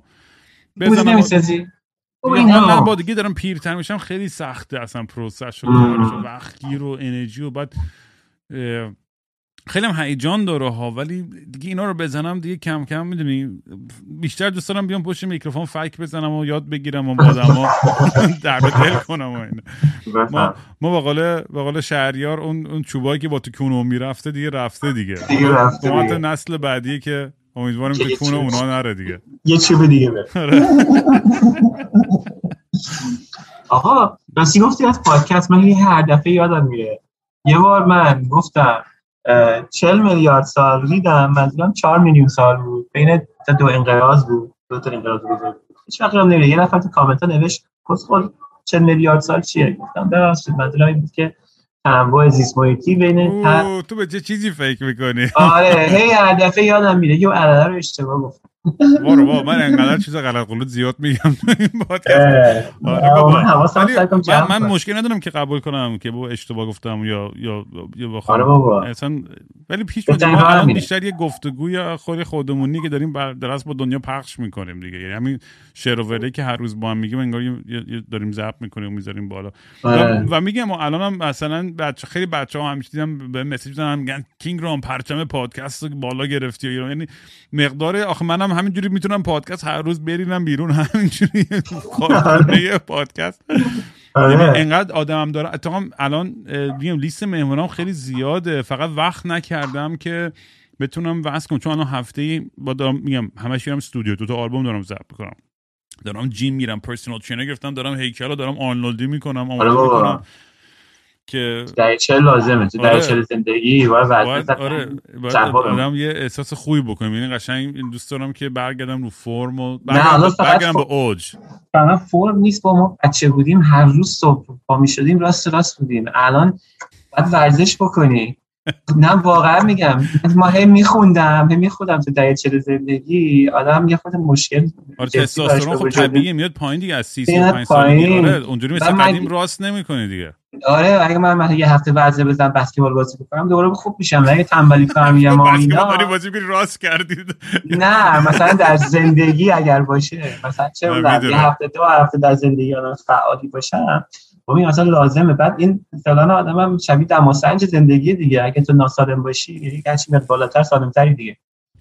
[SPEAKER 2] بزنم
[SPEAKER 3] خب
[SPEAKER 2] نه با دیگه دارم پیرتر میشم. خیلی سخته اصلا پروسش و
[SPEAKER 3] ام.
[SPEAKER 2] کارش و وقتگیر و انرژی و بعد خیلی هم هیجان داره ها ولی دیگه اینا رو بزنم دیگه کم کم می‌دونی. بیشتر دوست دارم بیام پشت میکروفون فک بزنم و یاد بگیرم و با آدما در دل کنم و اینا. ما. ما به قول به قول شهریار اون اون چوبایی که با تو کونه می‌رفته دیگه رفته دیگه.
[SPEAKER 3] دیگه رفته
[SPEAKER 2] ما
[SPEAKER 3] دیگه.
[SPEAKER 2] تا نسل بعدی که امیدواریم
[SPEAKER 3] یه
[SPEAKER 2] کونه
[SPEAKER 3] چیز-
[SPEAKER 2] اونا نره دیگه.
[SPEAKER 3] یه چوب دیگه بره. آقا راستی گفتی از پادکست من یه هر دفعه یادم میره. یه بار من گفتم اه، چل میلیارد سال ریدم منظورم چهار میلیون سال بود. بین تا دو انقراض بود. دو تا انقراض بزرگ هیچ وقت نمیره. یه نفر تو کامنت ها نوشت کس خود چل میلیارد سال چیه؟ گفتم ببخشید منظورم این بود که تنوع زیست محیطی بین
[SPEAKER 2] تو به چه چیزی فکر می‌کنی؟
[SPEAKER 3] آره هی هر دفعه یادم میره. یه عدد رو اشتباه گفتم.
[SPEAKER 2] بارو بابا من انقدر چیز غلط قلوت زیاد میگم آره بابا.
[SPEAKER 3] من.
[SPEAKER 2] مشکل ندارم که قبول کنم که با اشتباه گفتم یا یا یا بخوام
[SPEAKER 3] آره بابا
[SPEAKER 2] اصلا ولی پیش ما. بیشتر یه گفتگوی خود خودمونی که داریم درست با دنیا پخش می‌کنیم دیگه یعنی همین شعر و که هر روز با هم میگیم انگار داریم ضبط می‌کنیم و می‌ذاریم بالا و,
[SPEAKER 3] آره.
[SPEAKER 2] میگم الان هم مثلا بچه خیلی بچه ها همیشه دیدم به مسیج دادن میگن کینگ رام پرچم پادکست بالا گرفتی. یعنی مقدار آخه منم همینجوری می‌تونم پادکست هر روز برینم بیرون. همینجوری کارخونه پادکست. یعنی
[SPEAKER 3] آره.
[SPEAKER 2] انقدر آدمم داره. اتفاقا الان میگم لیست مهمونام خیلی زیاده. فقط وقت نکردم که بتونم وصل کنم. چون الان هفته با دارم میگم همش میرم استودیو. دو تا آلبوم دارم ضبط می‌کنم دارم جیم میرم پرسونال ترینر گرفتم دارم هیکل رو دارم آرنولدی می‌کنم
[SPEAKER 3] آره
[SPEAKER 2] آماده
[SPEAKER 3] بابا.
[SPEAKER 2] می‌کنم. که
[SPEAKER 3] در چه لازمه. تو در
[SPEAKER 2] آره.
[SPEAKER 3] زندگی باید
[SPEAKER 2] باید آره باید یه احساس خوبی بکنیم. یعنی قشنگ این دوست دارم که برگردم رو فرم و برگردم, برگردم به اوج.
[SPEAKER 3] فقط فرم نیست با ما. بچه بودیم هر روز صبح پا می شدیم راست راست بودیم. الان باید ورزش بکنی. نه واقعا میگم. ما هی میخوندم هی میخوندم تو دریاچه زندگی. آدم یه خود مشکل
[SPEAKER 2] آره تستوسترون خب طبیعیه میاد پایین دیگه از 30
[SPEAKER 3] میاد
[SPEAKER 2] 35 سالگی
[SPEAKER 3] پایین.
[SPEAKER 2] آره اونجوری مثل
[SPEAKER 3] من-
[SPEAKER 2] قدیم راست نمی‌کنه دیگه.
[SPEAKER 3] آره اگه من یه هفته ورزش بزنم بسکتبال بازی بکنم دوباره خوب میشم. اگه تنبلی کنم یه ما
[SPEAKER 2] بسکتبال داری
[SPEAKER 3] اینا
[SPEAKER 2] بازی می‌کنی راست کردید.
[SPEAKER 3] نه مثلا در زندگی اگر باشه مثلا چه می‌دونم. یه هفته دو هفته در زندگی آدم فعالی باشم. خب این اصلا لازمه. بعد این مثلا آدم هم شبیه دماسنج زندگی دیگه. اگه تو ناسالم باشی یه میاد بالاتر سالمتری دیگه.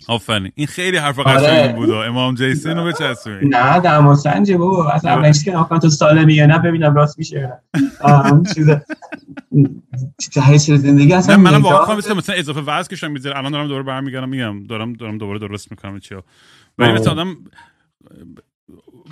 [SPEAKER 2] آفرین. این خیلی حرف
[SPEAKER 3] آره.
[SPEAKER 2] قشنگی بود امام جیسون رو بچسبونید.
[SPEAKER 3] نه دماسنج بابا. اصلا
[SPEAKER 2] آره.
[SPEAKER 3] اولش که نکنم تو سالمی یا نه ببینم راست میشه نه. اون چیز ته چیز زندگی
[SPEAKER 2] نه
[SPEAKER 3] اصلا
[SPEAKER 2] منم واقعا
[SPEAKER 3] نگاه-
[SPEAKER 2] خواهم مثل مثلا اضافه وزن کشم می‌ذاره. الان دارم دوباره برمیگردم میگم. دارم دارم دوباره درست می‌کنم. چیو؟ ولی
[SPEAKER 3] آره.
[SPEAKER 2] مثل آدم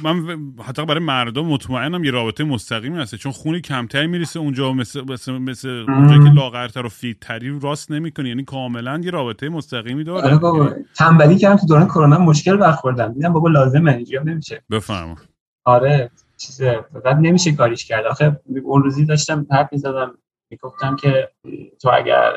[SPEAKER 2] من حتی برای مردم مطمئنم یه رابطه مستقیمی هست چون خونی کمتری می‌رسه اونجا مثل مثل, مثل اونجا که لاغرتر و فیتتری راست نمی‌کنه. یعنی کاملا یه رابطه مستقیمی
[SPEAKER 3] آره
[SPEAKER 2] داره
[SPEAKER 3] بابا. تنبلی کردم تو دوران کرونا مشکل برخوردم. دیدم بابا لازمه اینجا نمیشه.
[SPEAKER 2] بفرما.
[SPEAKER 3] آره چیزه. فقط نمیشه کاریش کرد. آخه اون روزی داشتم حرف می‌زدم. می‌گفتم که تو اگر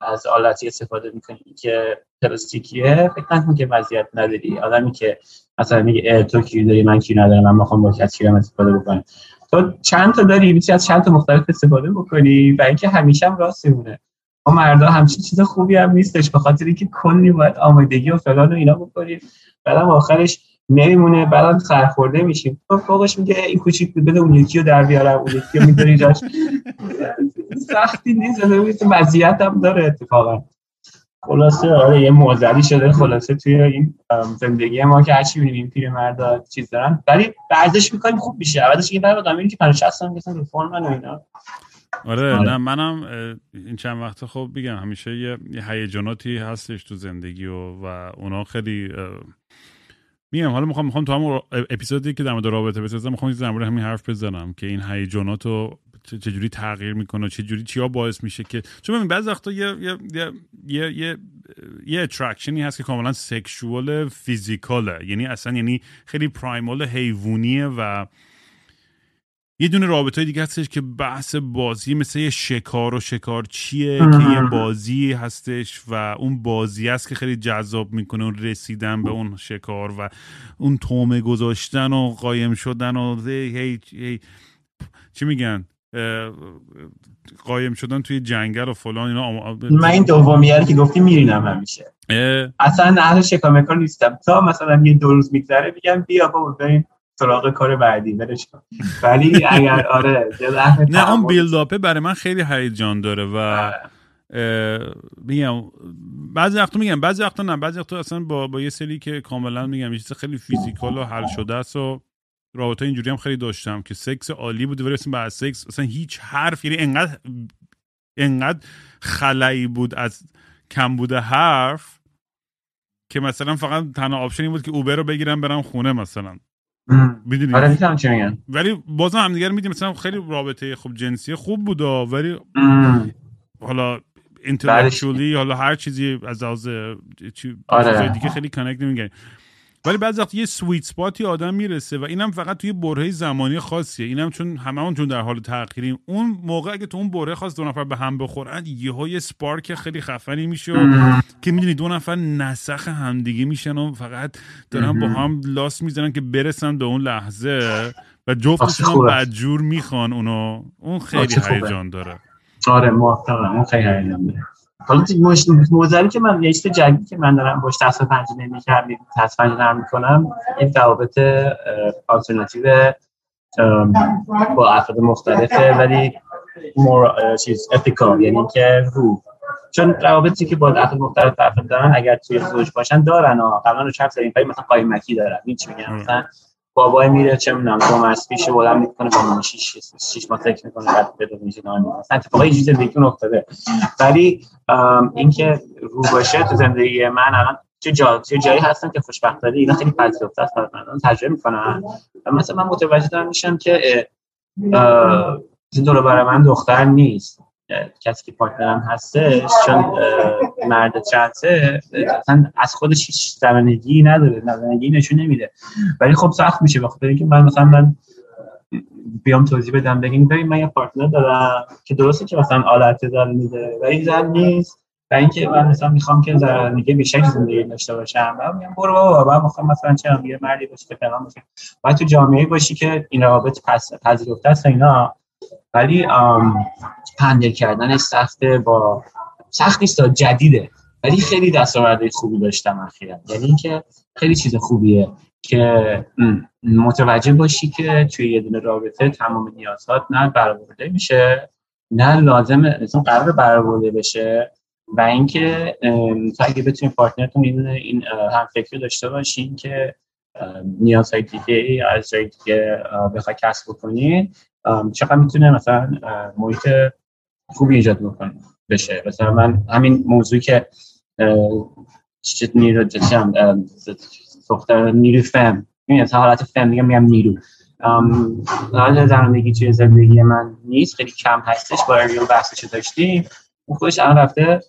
[SPEAKER 3] از آلتی استفاده می‌کنی که پلاستیکیه؟ فکر نکن که وضعیت نداری. آدمی که مثلا میگه تو کی داری؟ من کی ندارم؟ من می‌خوام با کسی هم استفاده بکنم. تو چند تا داری؟ می‌تونی از چند تا مختلف استفاده بکنی و اینکه همیشه هم راست میمونه ما مردا همچین چیز خوبی هم نیستش. به خاطر اینکه کلی باید آمادگی و فلان و اینا بکنیم. بعدم آخرش نمیمونه. بعدم سرخورده میشیم. تو فوقش میگه این کوچیک بده اون یکی رو در بیارم. اون یکی رو می‌ذاری جاش. سختی نیست مزیت هم داره اتفاقا. خلاصه آره یه معضلی شده خلاصه توی این زندگی ما که هرچی می‌بینیم پیرمردا چیز دارن. ولی ورزش می‌کنیم خوب میشه بعدش یه برای آدمی که 50 60 سال مثلا رو فرم و اینا.
[SPEAKER 2] آره, آره. نه منم این چند وقته خب بگم همیشه یه هیجاناتی هستش تو زندگی و و اونا خیلی میگم حالا می‌خوام می‌خوام تو همون اپیزودی که در مورد رابطه بسازم می‌خوام در مورد همین حرف بزنم که این هیجانات رو چجوری تغییر می‌کنه چجوری چیا باعث میشه که چون ببین بعضی وقتا یه یه یه یه, یه, یه اترکشنی هست که کاملا سکشوال فیزیکاله یعنی اصلا یعنی خیلی پرایمال حیوانیه و یه دونه رابطه دیگه هستش که بحث بازی مثل یه شکار و شکار چیه که یه بازی هستش و اون بازی است که خیلی جذاب می‌کنه اون رسیدن به اون شکار و اون تومه گذاشتن و قایم شدن و هی, هی چی میگن؟ قایم شدن توی جنگل و فلان اینا.
[SPEAKER 3] من این دومیه که گفتی میرینم همیشه. اصلا اهل شکار نیستم. تا مثلا یه دو روز میگذره میگم بیا بابا بریم سراغ کار بعدی ولش کن. ولی اگر آره
[SPEAKER 2] نه اون بیلداپه برای من خیلی هیجان داره و آره. میگم بعضی وقتا میگم بعضی وقتا نه. بعضی وقتا اصلا با, با یه سری که کاملا میگم یه چیز خیلی فیزیکال و حل شده است و رابطه اینجوری هم خیلی داشتم که سکس عالی بود ولی بعد سکس اصلا هیچ حرف یعنی انقدر انقدر خلایی بود از کم بوده حرف که مثلا فقط تنها option ی بود که اوبر رو بگیرم برم خونه مثلا.
[SPEAKER 3] می‌دونی؟ آره میگن.
[SPEAKER 2] ولی بازم همدیگه رو میدیم مثلا خیلی رابطه خوب جنسی خوب بود ولی حالا intellectually حالا هر چیزی از از آره. دیگه خیلی connect نمی‌کنه ولی بعضی وقت یه sweet spot ی آدم می‌رسه و اینم فقط توی برهه زمانی خاصیه. اینم چون هممون چون در حال تغییریم اون موقع اگه تو اون برهه خاص دو نفر به هم بخورن یهو یه spark خیلی خفنی میشه که می‌دونی دو نفر نسخ همدیگه میشن و فقط دارن با هم لاس می‌زنن که برسن به اون لحظه و جفتشون بدجور می‌خوان اونو. اون خیلی هیجان داره.
[SPEAKER 3] آره موافقم اون خیلی هیجان داره. حالا موزلی که من یه جدیدی که من دارم باش دست پنجه نمی‌کردم دست پنجه نرم می‌کنم این روابط آلترناتیو با افراد مختلفه ولی مور چیز اتیکال یعنی که رو. چون روابطی که با افراد مختلف افراد دارن اگر توی زوج باشن دارن ها قبلا رو چپ زدیم مثلا قایمکی دارن. هیچ میگن؟ مثلا بابای میره چه می‌دونم دو مرز پیش بلند می‌کنه با شیش شیش ماه فکر می‌کنه بعد بدون میشه نان مثلا اتفاقی یه زندگی افتاده. ولی اینکه رو باشه تو زندگی من الان چه جا چه جایی هستن که خوشبختانه اینا خیلی پذیرفته است من تجربه می‌کنن. مثلا من متوجه دارم میشم که دور برای من دختر نیست. کسی که پارتنرم هستش چون مرد اصلا از خودش هیچ زمانگی نداره زمانگی نشون نمیده. ولی خب سخت میشه. بخاطر اینکه من مثلا من بیام توضیح بدم بگیم ببین من یه پارتنر دارم که درسته که مثلا آلت داره میده و این زن نیست. و اینکه من مثلا می‌خوام که زندگی به شکل زندگی داشته باشم. و میگم برو بابا من می‌خوام مثلا چه یه مردی باشه که فلان باشه. باید تو جامعه باشی که این روابط پس پذیرفته است اینا. ولی پندل کردنش سخته با سخت نیست جدیده. ولی خیلی دستاوردهای خوبی داشتم اخیرا. یعنی اینکه خیلی چیز خوبیه که متوجه باشی که توی یه دونه رابطه تمام نیازات نه برآورده میشه نه لازم مثلا قرار برآورده بشه. و اینکه تو اگه بتونی پارتنرتون این این هم فکر داشته باشین که نیازهای دیگه از جای دیگه بخوای کسب بکنین چقدر می‌تونه مثلا محیط خوبی ایجاد بکنه بشه؟ مثلا من همین موضوعی که چیت نیرو جسیم دختر نیرو فم این از حالت فم میگم میگم نیرو. حالا زندگی توی زندگی من نیست خیلی کم هستش با اریو بحثش داشتیم. اون خودش الان رفته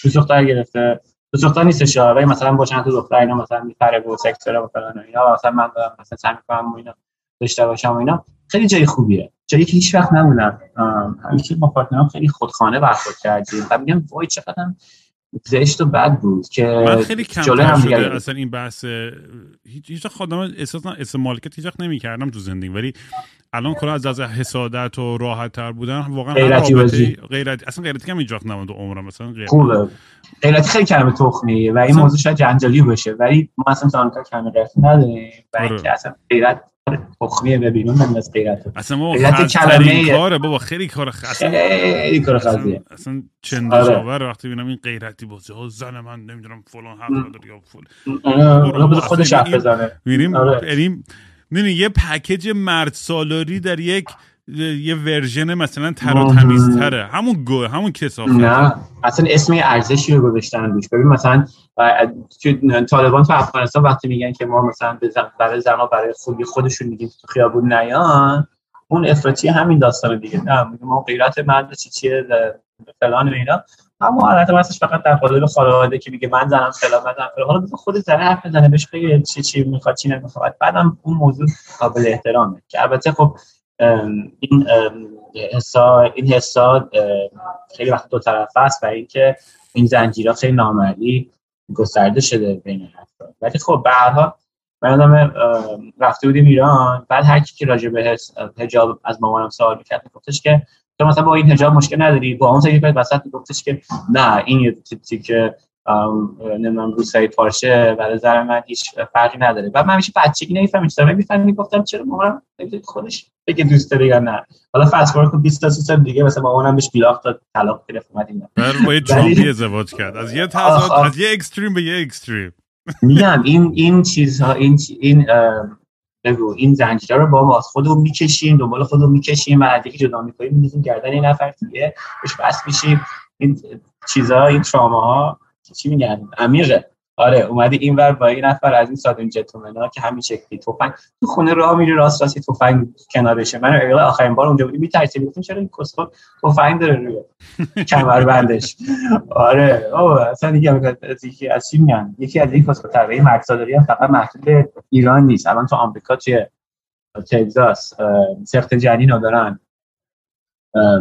[SPEAKER 3] تو دختر گرفته. تو دختر نیستش ولی مثلا با چند تا دختر اینا مثلا میپره و سکس و فلان اینا مثلا من دارم مثلا سعی می‌کنم اینا داشته باشم و اینا. خیلی جای خوبیه. جایی که هیچ وقت نمونم همیشه با پارتنرم خیلی خودخانه برخورد کردیم و میگم وای چقدر زشت و بد بود که
[SPEAKER 2] من خیلی کم شده اصلا این بحث هیچ هیچ خودم احساس اسم مالکت هیچ وقت نمی‌کردم تو زندگی. ولی الان کلا از از حسادت و راحت تر بودن واقعا
[SPEAKER 3] غیرتی
[SPEAKER 2] غیرت اصلا غیرتی کم اینجا نموند عمرم مثلا
[SPEAKER 3] غیرت خوبه. غیرتی خیلی کلمه تخمی و این موضوع شاید جنجالی باشه. ولی ما اصلا تا کلمه غیرتی نداریم و اینکه آره. اصلا غیرت تخمیه به بیرون بنداز غیرت.
[SPEAKER 2] اصلا ما
[SPEAKER 3] کلمه-
[SPEAKER 2] کاره. بابا خیلی کار خ... اصلا
[SPEAKER 3] خیلی کار خزیه.
[SPEAKER 2] اصلا, چند
[SPEAKER 3] آره.
[SPEAKER 2] جاور وقتی ببینم این غیرتی باشه ها زن من نمی‌دونم فلان حق نداری یا فلان
[SPEAKER 3] اونا بذار خودش حرف بزنه.
[SPEAKER 2] میریم
[SPEAKER 3] آره.
[SPEAKER 2] یعنی یه پکیج مرد سالاری در یک یه ورژن مثلا تر همون گو همون کسافت.
[SPEAKER 3] نه اصلا اسم ارزشی رو گذاشتن روش. ببین مثلا طالبان تو افغانستان وقتی میگن که ما مثلا زن- برای زنها برای خوبی خودشون میگیم تو خیابون نیان اون افراطی همین داستان دیگه. نه ما غیرت مرد چی چیه فلان و اینا. اما حالت مثلش فقط در قالب خانواده که میگه من زنم فلان من زنم فلان. حالا خود زنه حرف بزنه بهش بگه چی چی می‌خواد چی نمی‌خواد. بعدم اون موضوع قابل احترامه. که البته خب این حسا این حسا خیلی وقت دو طرفه است و اینکه این زنجیرها خیلی نامردی گسترده شده بین افراد. ولی خب حال من یادم ام، رفته بودیم ایران بعد هر کی که راجع به حجاب از مامانم سوال می‌کرد میگفتش که تو مثلا با این حجاب مشکل نداری؟ با اون سری بعد وسط میگفتش که نه این یه که نمی‌دونم روسای پارچه برای زن من هیچ فرقی نداره. بعد من همیشه بچگی نمیفهمیدم چطور می‌فهمم؟ می‌گفتم چرا مامانم خودش بگه دوست داره یا نه. حالا فست فورورد کن 20 تا 30 سال دیگه مثلا مامانم بهش بیلاخ داد طلاق گرفت اومد اینا
[SPEAKER 2] با یه جامبی ازدواج کرد. از یه تضاد. از یه اکستریم به یه اکستریم.
[SPEAKER 3] میگم این این چیزها این این بگو این زنجیره رو با ما از خودمون می‌کشیم دنبال خودمون می‌کشیم و از یکی جدا می‌کنیم میندازیم گردن این نفر دیگه بهش بس میشیم. این چیزها این تراما چی میگن؟ عمیقه آره اومدی این ور با این نفر از این سادن جنتلمنا که همین شکلی تفنگ تو خونه راه میری راست راستی تفنگ کنارشه. من اقلا آخرین بار اونجا بودیم میترسیدم گفتم چرا این کسخل تفنگ داره روی کمربندش آره او اصلا دیگه از یکی از چی میگن؟ یکی از این کسخل طبعی مرد هم فقط محدود ایران نیست. الان تو آمریکا توی تگزاس سخت جنین رو دارن.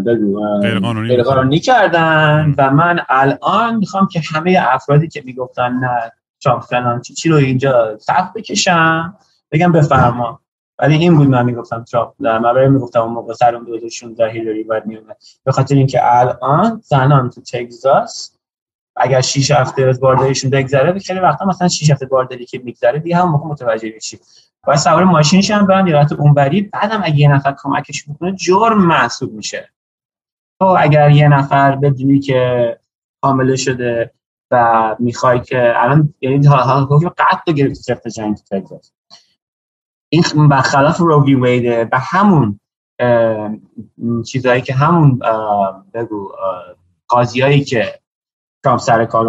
[SPEAKER 3] بگو
[SPEAKER 2] غیرقانونی
[SPEAKER 3] کردن و من الان می‌خوام که همه افرادی که می‌گفتن نه چاپ فلان چی, چی رو اینجا صف بکشم بگم بفرما. ولی این بود من می‌گفتم تراپ در من برای می‌گفتم اون موقع سر اون 2016 هیلاری باید میومد به خاطر اینکه الان زنان تو تگزاس اگر 6 هفته از بارداریشون بگذره خیلی وقتا مثلا 6 هفته بارداری که میگذره دیگه هم موقع متوجه میشی باید سوار ماشینش هم برن یه اونوری بعدم اگه یه نفر کمکش بکنه جرم محسوب میشه. تو اگر یه نفر بدونی که حامله شده و می‌خوای که الان یعنی حکم قطع گرفت سخت جنگ تگزاس این برخلاف روگی ویده به همون چیزایی که همون بگو قاضیایی که ترامپ سر کار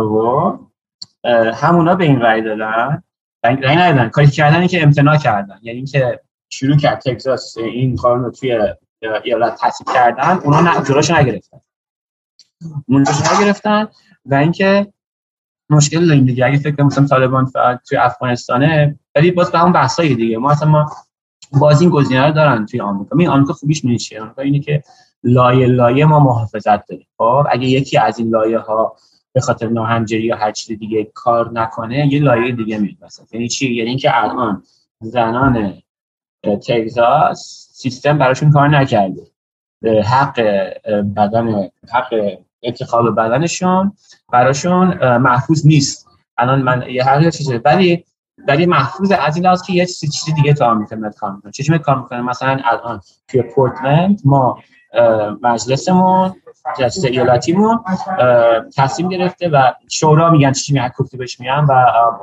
[SPEAKER 3] اه، همونا به این رأی دادن. رأی ندادن. کاری کردن که امتناع کردن. یعنی اینکه شروع کرد تگزاس این قانون رو توی ایالت تصویب کردن اونا جلوش نگرفتن. اون جلوش نگرفتن و اینکه مشکل داریم دیگه. اگه فکر مثلا طالبان فقط توی افغانستانه ولی باز به همون بحثای دیگه. ما اصلا ما باز این گزینه رو دارن توی آمریکا. می آمریکا خوبیش چیه آمریکا اینه که لایه لایه ما محافظت داریم خب اگه یکی از این لایه ها به خاطر ناهمجری یا هر چیز دیگه کار نکنه یه لایه دیگه میاد یعنی چی؟ یعنی اینکه الان زنان تگزاس سیستم براشون کار نکرده. حق بدن حق انتخاب بدنشون براشون محفوظ نیست. الان من یه هر چیزه ولی ولی محفوظ از این که یه چیز دیگه تو آمریکا کار می‌کنه. چه کار می‌کنه. مثلا الان توی پورتلند ما مجلسمون جلسه ایالتیمون اه، تصمیم گرفته و شورا میگن چی میگن کوفتی بهش میگن و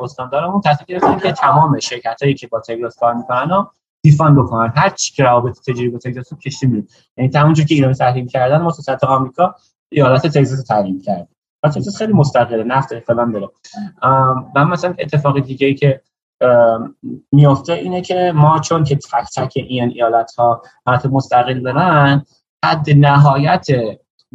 [SPEAKER 3] استاندارمون تصمیم گرفتن که تمام شرکت هایی که با تگزاس کار می‌کنن دیفاند بکنن. هر چی که روابط تجاری با تگزاس رو کشتی می‌دید یعنی همونجور که ایران تحریم کردن سطح آمریکا ایالت تگزاس تحریم کرد و تگزاس خیلی مستقله نفت فلان داره. و مثلا اتفاق دیگه ای که ام، میفته اینه که ما چون که تک تک این ایالت ها حالت مستقل دارن حد نهایت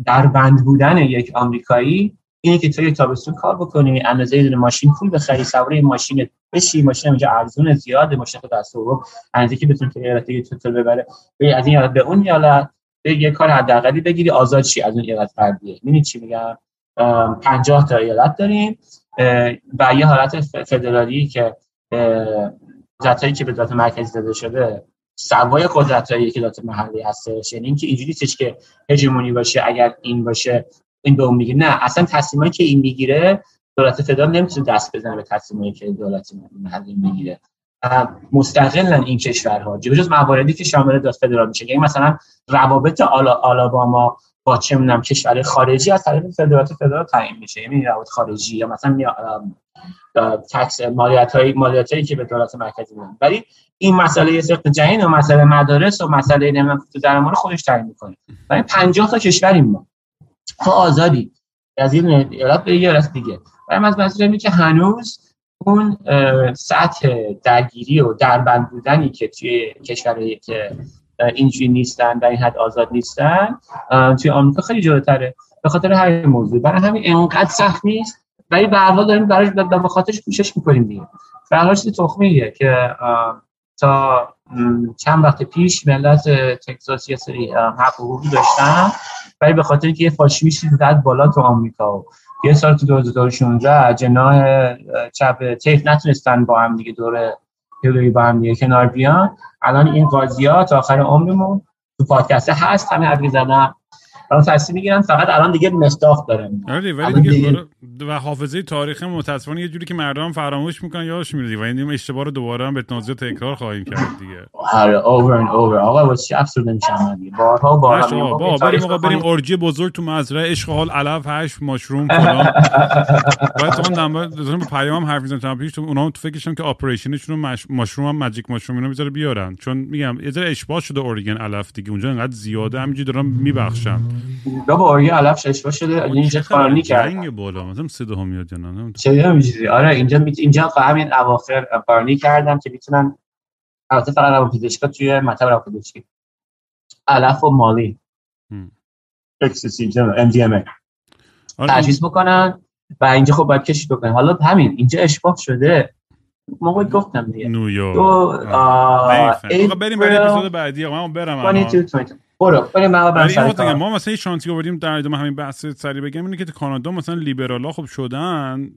[SPEAKER 3] در بند بودن یک آمریکایی اینه که تو یک تابستون کار بکنی اندازه یه ماشین پول بخری سوار ماشین بشی ماشین اینجا ارزون زیاده ماشین خود از رو اندازه که بتونی تو ایالت تو ببره. بری از این ایالت به اون ایالت بری یه کار حداقلی بگیری آزاد شی از اون ایالت فردیه. می‌بینی چی میگم؟ ام، 50 تا ایالت داریم و یه حالت فدرالی که قدرتایی که به دولت مرکزی داده شده سوای قدرتایی که دولت محلی هستش. یعنی اینکه اینجوری نیستش که هژمونی باشه اگر این باشه این به اون میگه نه اصلا تصمیمایی که این می‌گیره دولت فدرال نمی‌تونه دست بزنه به تصمیمایی که دولت محلی می‌گیره. مستقلن این کشورها جز مواردی که شامل داد فدرال میشه. یعنی مثلا روابط آلا آلاباما با چه می‌دونم کشور خارجی از طریق فدرات فدرال تعیین میشه. یعنی روابط خارجی یا مثلا تکس مالیات های مالیات هایی که به دولت مرکزی میدن. ولی این مسئله سخت جهین و مسئله مدارس و مسئله نمی‌دونم تو درمان خودش تعیین می‌کنه. ولی 50 تا کشوریم ما. تو آزادی. از این ایالت به ایالت دیگه. و از مسئله که هنوز اون سطح درگیری و دربند بودنی که توی کشورهایی که اینجوری نیستن در این حد آزاد نیستن. توی آمریکا خیلی جلوتره. به خاطر همین موضوع. برای همین انقدر سخت نیست. ولی به هر داریم برای به خاطرش کوشش می‌کنیم دیگه. چیز تخمیه که تا چند وقت پیش ملت تگزاس یه سری حق حقوقی داشتن ولی به خاطر که یه فاشیستی زد بالا تو آمریکا و یه سال تو 2016 جناح چپ تیف نتونستن با هم دیگه دور هیلوی با هم کنار بیان. الان این قاضی ها تا آخر عمرمون تو پادکست هست. همه حرفی زدن. الان تصمیم می‌گیرن. فقط الان دیگه مستاخ دارن
[SPEAKER 2] آره ولی دیگه, و حافظه تاریخ متاسفانه یه جوری که مردم فراموش می‌کنن یادش میره و این اشتباه رو دوباره هم به نازی تکرار خواهیم کرد دیگه.
[SPEAKER 3] آره اوور اند اوور آقا واسه چی افسرده میشن دیگه؟ بارها بارها
[SPEAKER 2] با بریم آقا بریم اورجی بزرگ تو مزرعه عشق حال علف هش مشروم فلان. بعد تو دم به پیام حرف می‌زنم پیش تو اونها تو فکرشون که اپریشنشون رو مشروم هم ماجیک مشروم اینا می‌ذاره بیارن. چون میگم یه ذره اشباه شده اورگن علف دیگه. اونجا انقدر زیاده همینجوری دارم میبخشم.
[SPEAKER 3] بابا آرگی علف اشباه شده اینجا قانونی کرد
[SPEAKER 2] بالا. مثلا سه دهم میاد یا نه؟
[SPEAKER 3] چه همینجوری آره اینجا می... اینجا همین اواخر قانونی کردم که می‌تونن البته فقط روانپزشکا توی مطب روانپزشکی علف و Molly. ecstasy MDMA تجویز بکنن و اینجا خب باید کشید بکنن. حالا همین اینجا اشباع شده. موقع گفتم دیگه.
[SPEAKER 2] نیویورک. بریم بریم اپیزود بعدی. من برم
[SPEAKER 3] برو بریم ما
[SPEAKER 2] ما مثلا شانسی آوردیم در ادامه همین بحث سری بگم اینه که کانادا مثلا لیبرالا خب شدن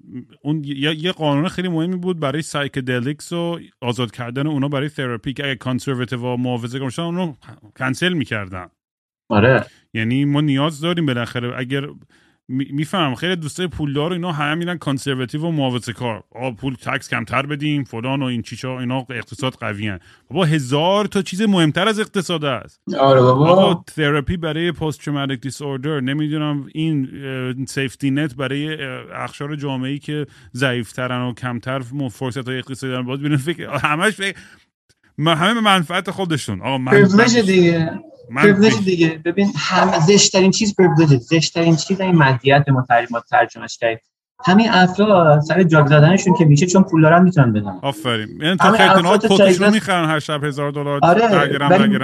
[SPEAKER 2] اون یه قانون خیلی مهمی بود برای psychedelics و آزاد کردن اونا برای تراپی که اگه conservative و محافظه کارا اونو کنسل می‌کردن.
[SPEAKER 3] آره.
[SPEAKER 2] یعنی ما نیاز داریم بالاخره اگر میفهم خیلی دوستای پولدار اینا همه میرن conservative و محافظه کار. آ پول tax کمتر بدیم فلان و این چیزا اینا اقتصاد قوی هن. بابا هزار تا چیز مهمتر از اقتصاد است.
[SPEAKER 3] آره بابا.
[SPEAKER 2] تراپی برای post traumatic disorder نمی‌دونم این safety net برای اخشار جامعه ای که ضعیفترن و کمتر فرصت های اقتصادی دارن. باز ببینن فکر همش فکر همه به منفعت خودشون. آقا
[SPEAKER 3] منفعت دیگه. پریویلج دیگه. ببین هم زشترین چیز پریویلج زشترین چیز این مدیت به ما ترجمهش کرد. همین افراد سر جاگ زدنشون که میشه چون پول دارن می‌تونن بدن.
[SPEAKER 2] آفرین. یعنی تو خیلی کتشون می‌خرن هر شب هزار دلار آره ولی,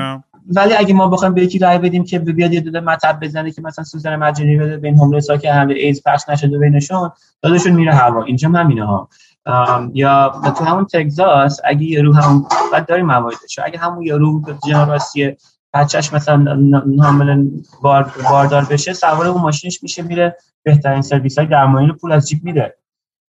[SPEAKER 3] ولی اگه ما بخوایم به یکی رای بدیم که بیاد یه دونه مطب بزنه که مثلا سوزن مجانی بده به این هوملس ساکه حمله ایز پخش نشده بینشون دادشون میره هوا. اینجا هم همینه ها. یا تو همون تگزاس اگه یه رو هم بعد داریم مواردش اگه همون یه رو جنراسی بچهش مثلا حامل بار باردار بشه سوار اون ماشینش میشه میره بهترین سرویس های درمانی رو پول از جیب میده.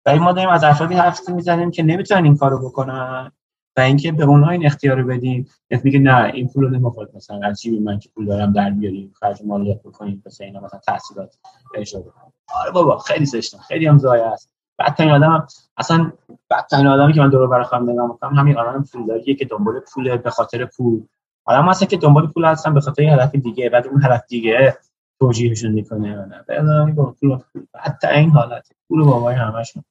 [SPEAKER 3] و ما داریم از افرادی حرف می‌زنیم که نمی‌تونن این کارو بکنن و اینکه به اونها این اختیار رو بدیم. میگه نه این پول رو نمی‌خواد مثلا از جیب من که پول دارم در بیاریم خرج مالیات بکنیم مثلا اینا مثلا تحصیلات اجرا بکنیم آره بابا خیلی زشته خیلی هم زایه است. بدترین آدم اصلا بدترین آدمی که من دور بر خودم نگاه می‌کنم همین آدم پولداریه که دنبال پول به خاطر پول. آدم هستن که دنبال پول هستن به خاطر هدف دیگه بعد اون هدف دیگه توجیهشون می‌کنه نه. حتی این حالت. پول بابای همشون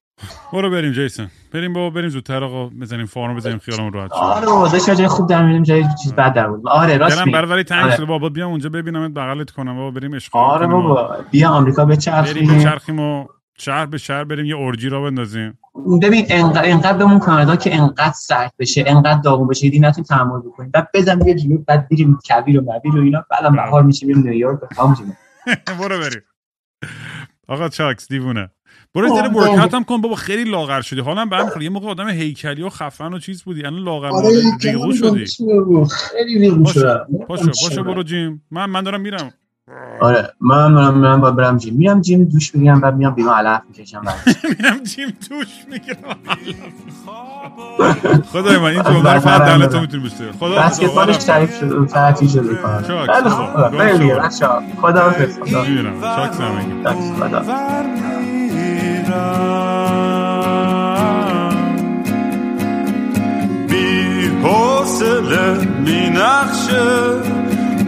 [SPEAKER 2] برو بریم جیسن بریم بابا بریم زودتر آقا بزنیم فارم بزنیم خیالمون راحت شد.
[SPEAKER 3] آره بابا داشت جای خوب در میریم جای چیز بد در بود. آره راست
[SPEAKER 2] میگم برای تنگ آره. شده. بابا بیام اونجا ببینم بغلت کنم. بابا بریم اشغال
[SPEAKER 3] آره بابا. بیا آمریکا بچرخیم
[SPEAKER 2] بریم بچرخیم و شهر به شهر بریم یه اورجی را بندازیم.
[SPEAKER 3] ببین انقدر انقدر بهمون کانادا که انقدر سرد بشه انقدر داغون بشه دیگه نتونیم تحمل بکنیم بعد بزن یه جنوب بعد بریم کبیر و مبیر و اینا. بعدم بله. بهار میشه میریم نیویورک
[SPEAKER 2] برو بریم. آقا چاکس دیوونه. برو زیر ورکات هم کن بابا خیلی لاغر شدی. حالا به هم یه موقع آدم هیکلی و خفن و چیز بودی. الان لاغر آره ریغو شدی.
[SPEAKER 3] خیلی ریغو شدم.
[SPEAKER 2] پاشو پاشو برو جیم. من من دارم میرم.
[SPEAKER 3] آره من من من با برم جیم. میرم جیم دوش می‌گیرم بعد میام بیرون علف می‌کشم
[SPEAKER 2] میرم جیم دوش می‌گیرم خدای من این جمله رو فقط دهن تو می‌تونی بشه خدا
[SPEAKER 3] بسکتبالش تعریف شده تعریف شده کنه خیلی خوب خیلی بچا خدا. حافظ خدا.
[SPEAKER 2] میرم. شاکس هم خدا حوصله می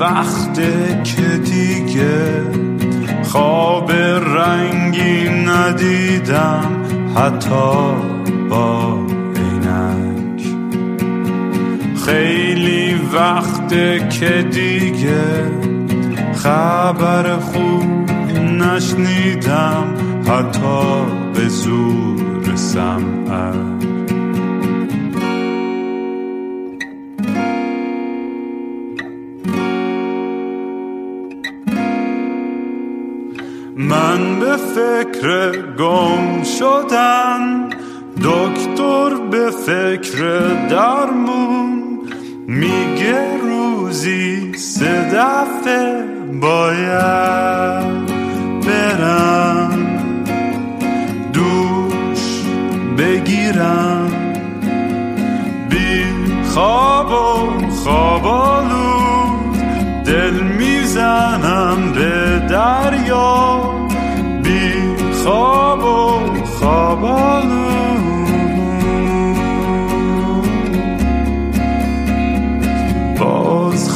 [SPEAKER 2] وقته که دیگه خواب رنگی ندیدم حتی با عینک. خیلی وقته که دیگه خبر خوب نشنیدم حتی به زور سمعت گم شدن دکتر به فکر درمون میگه روزی سه دفعه باید برم دوش بگیرم. بی خواب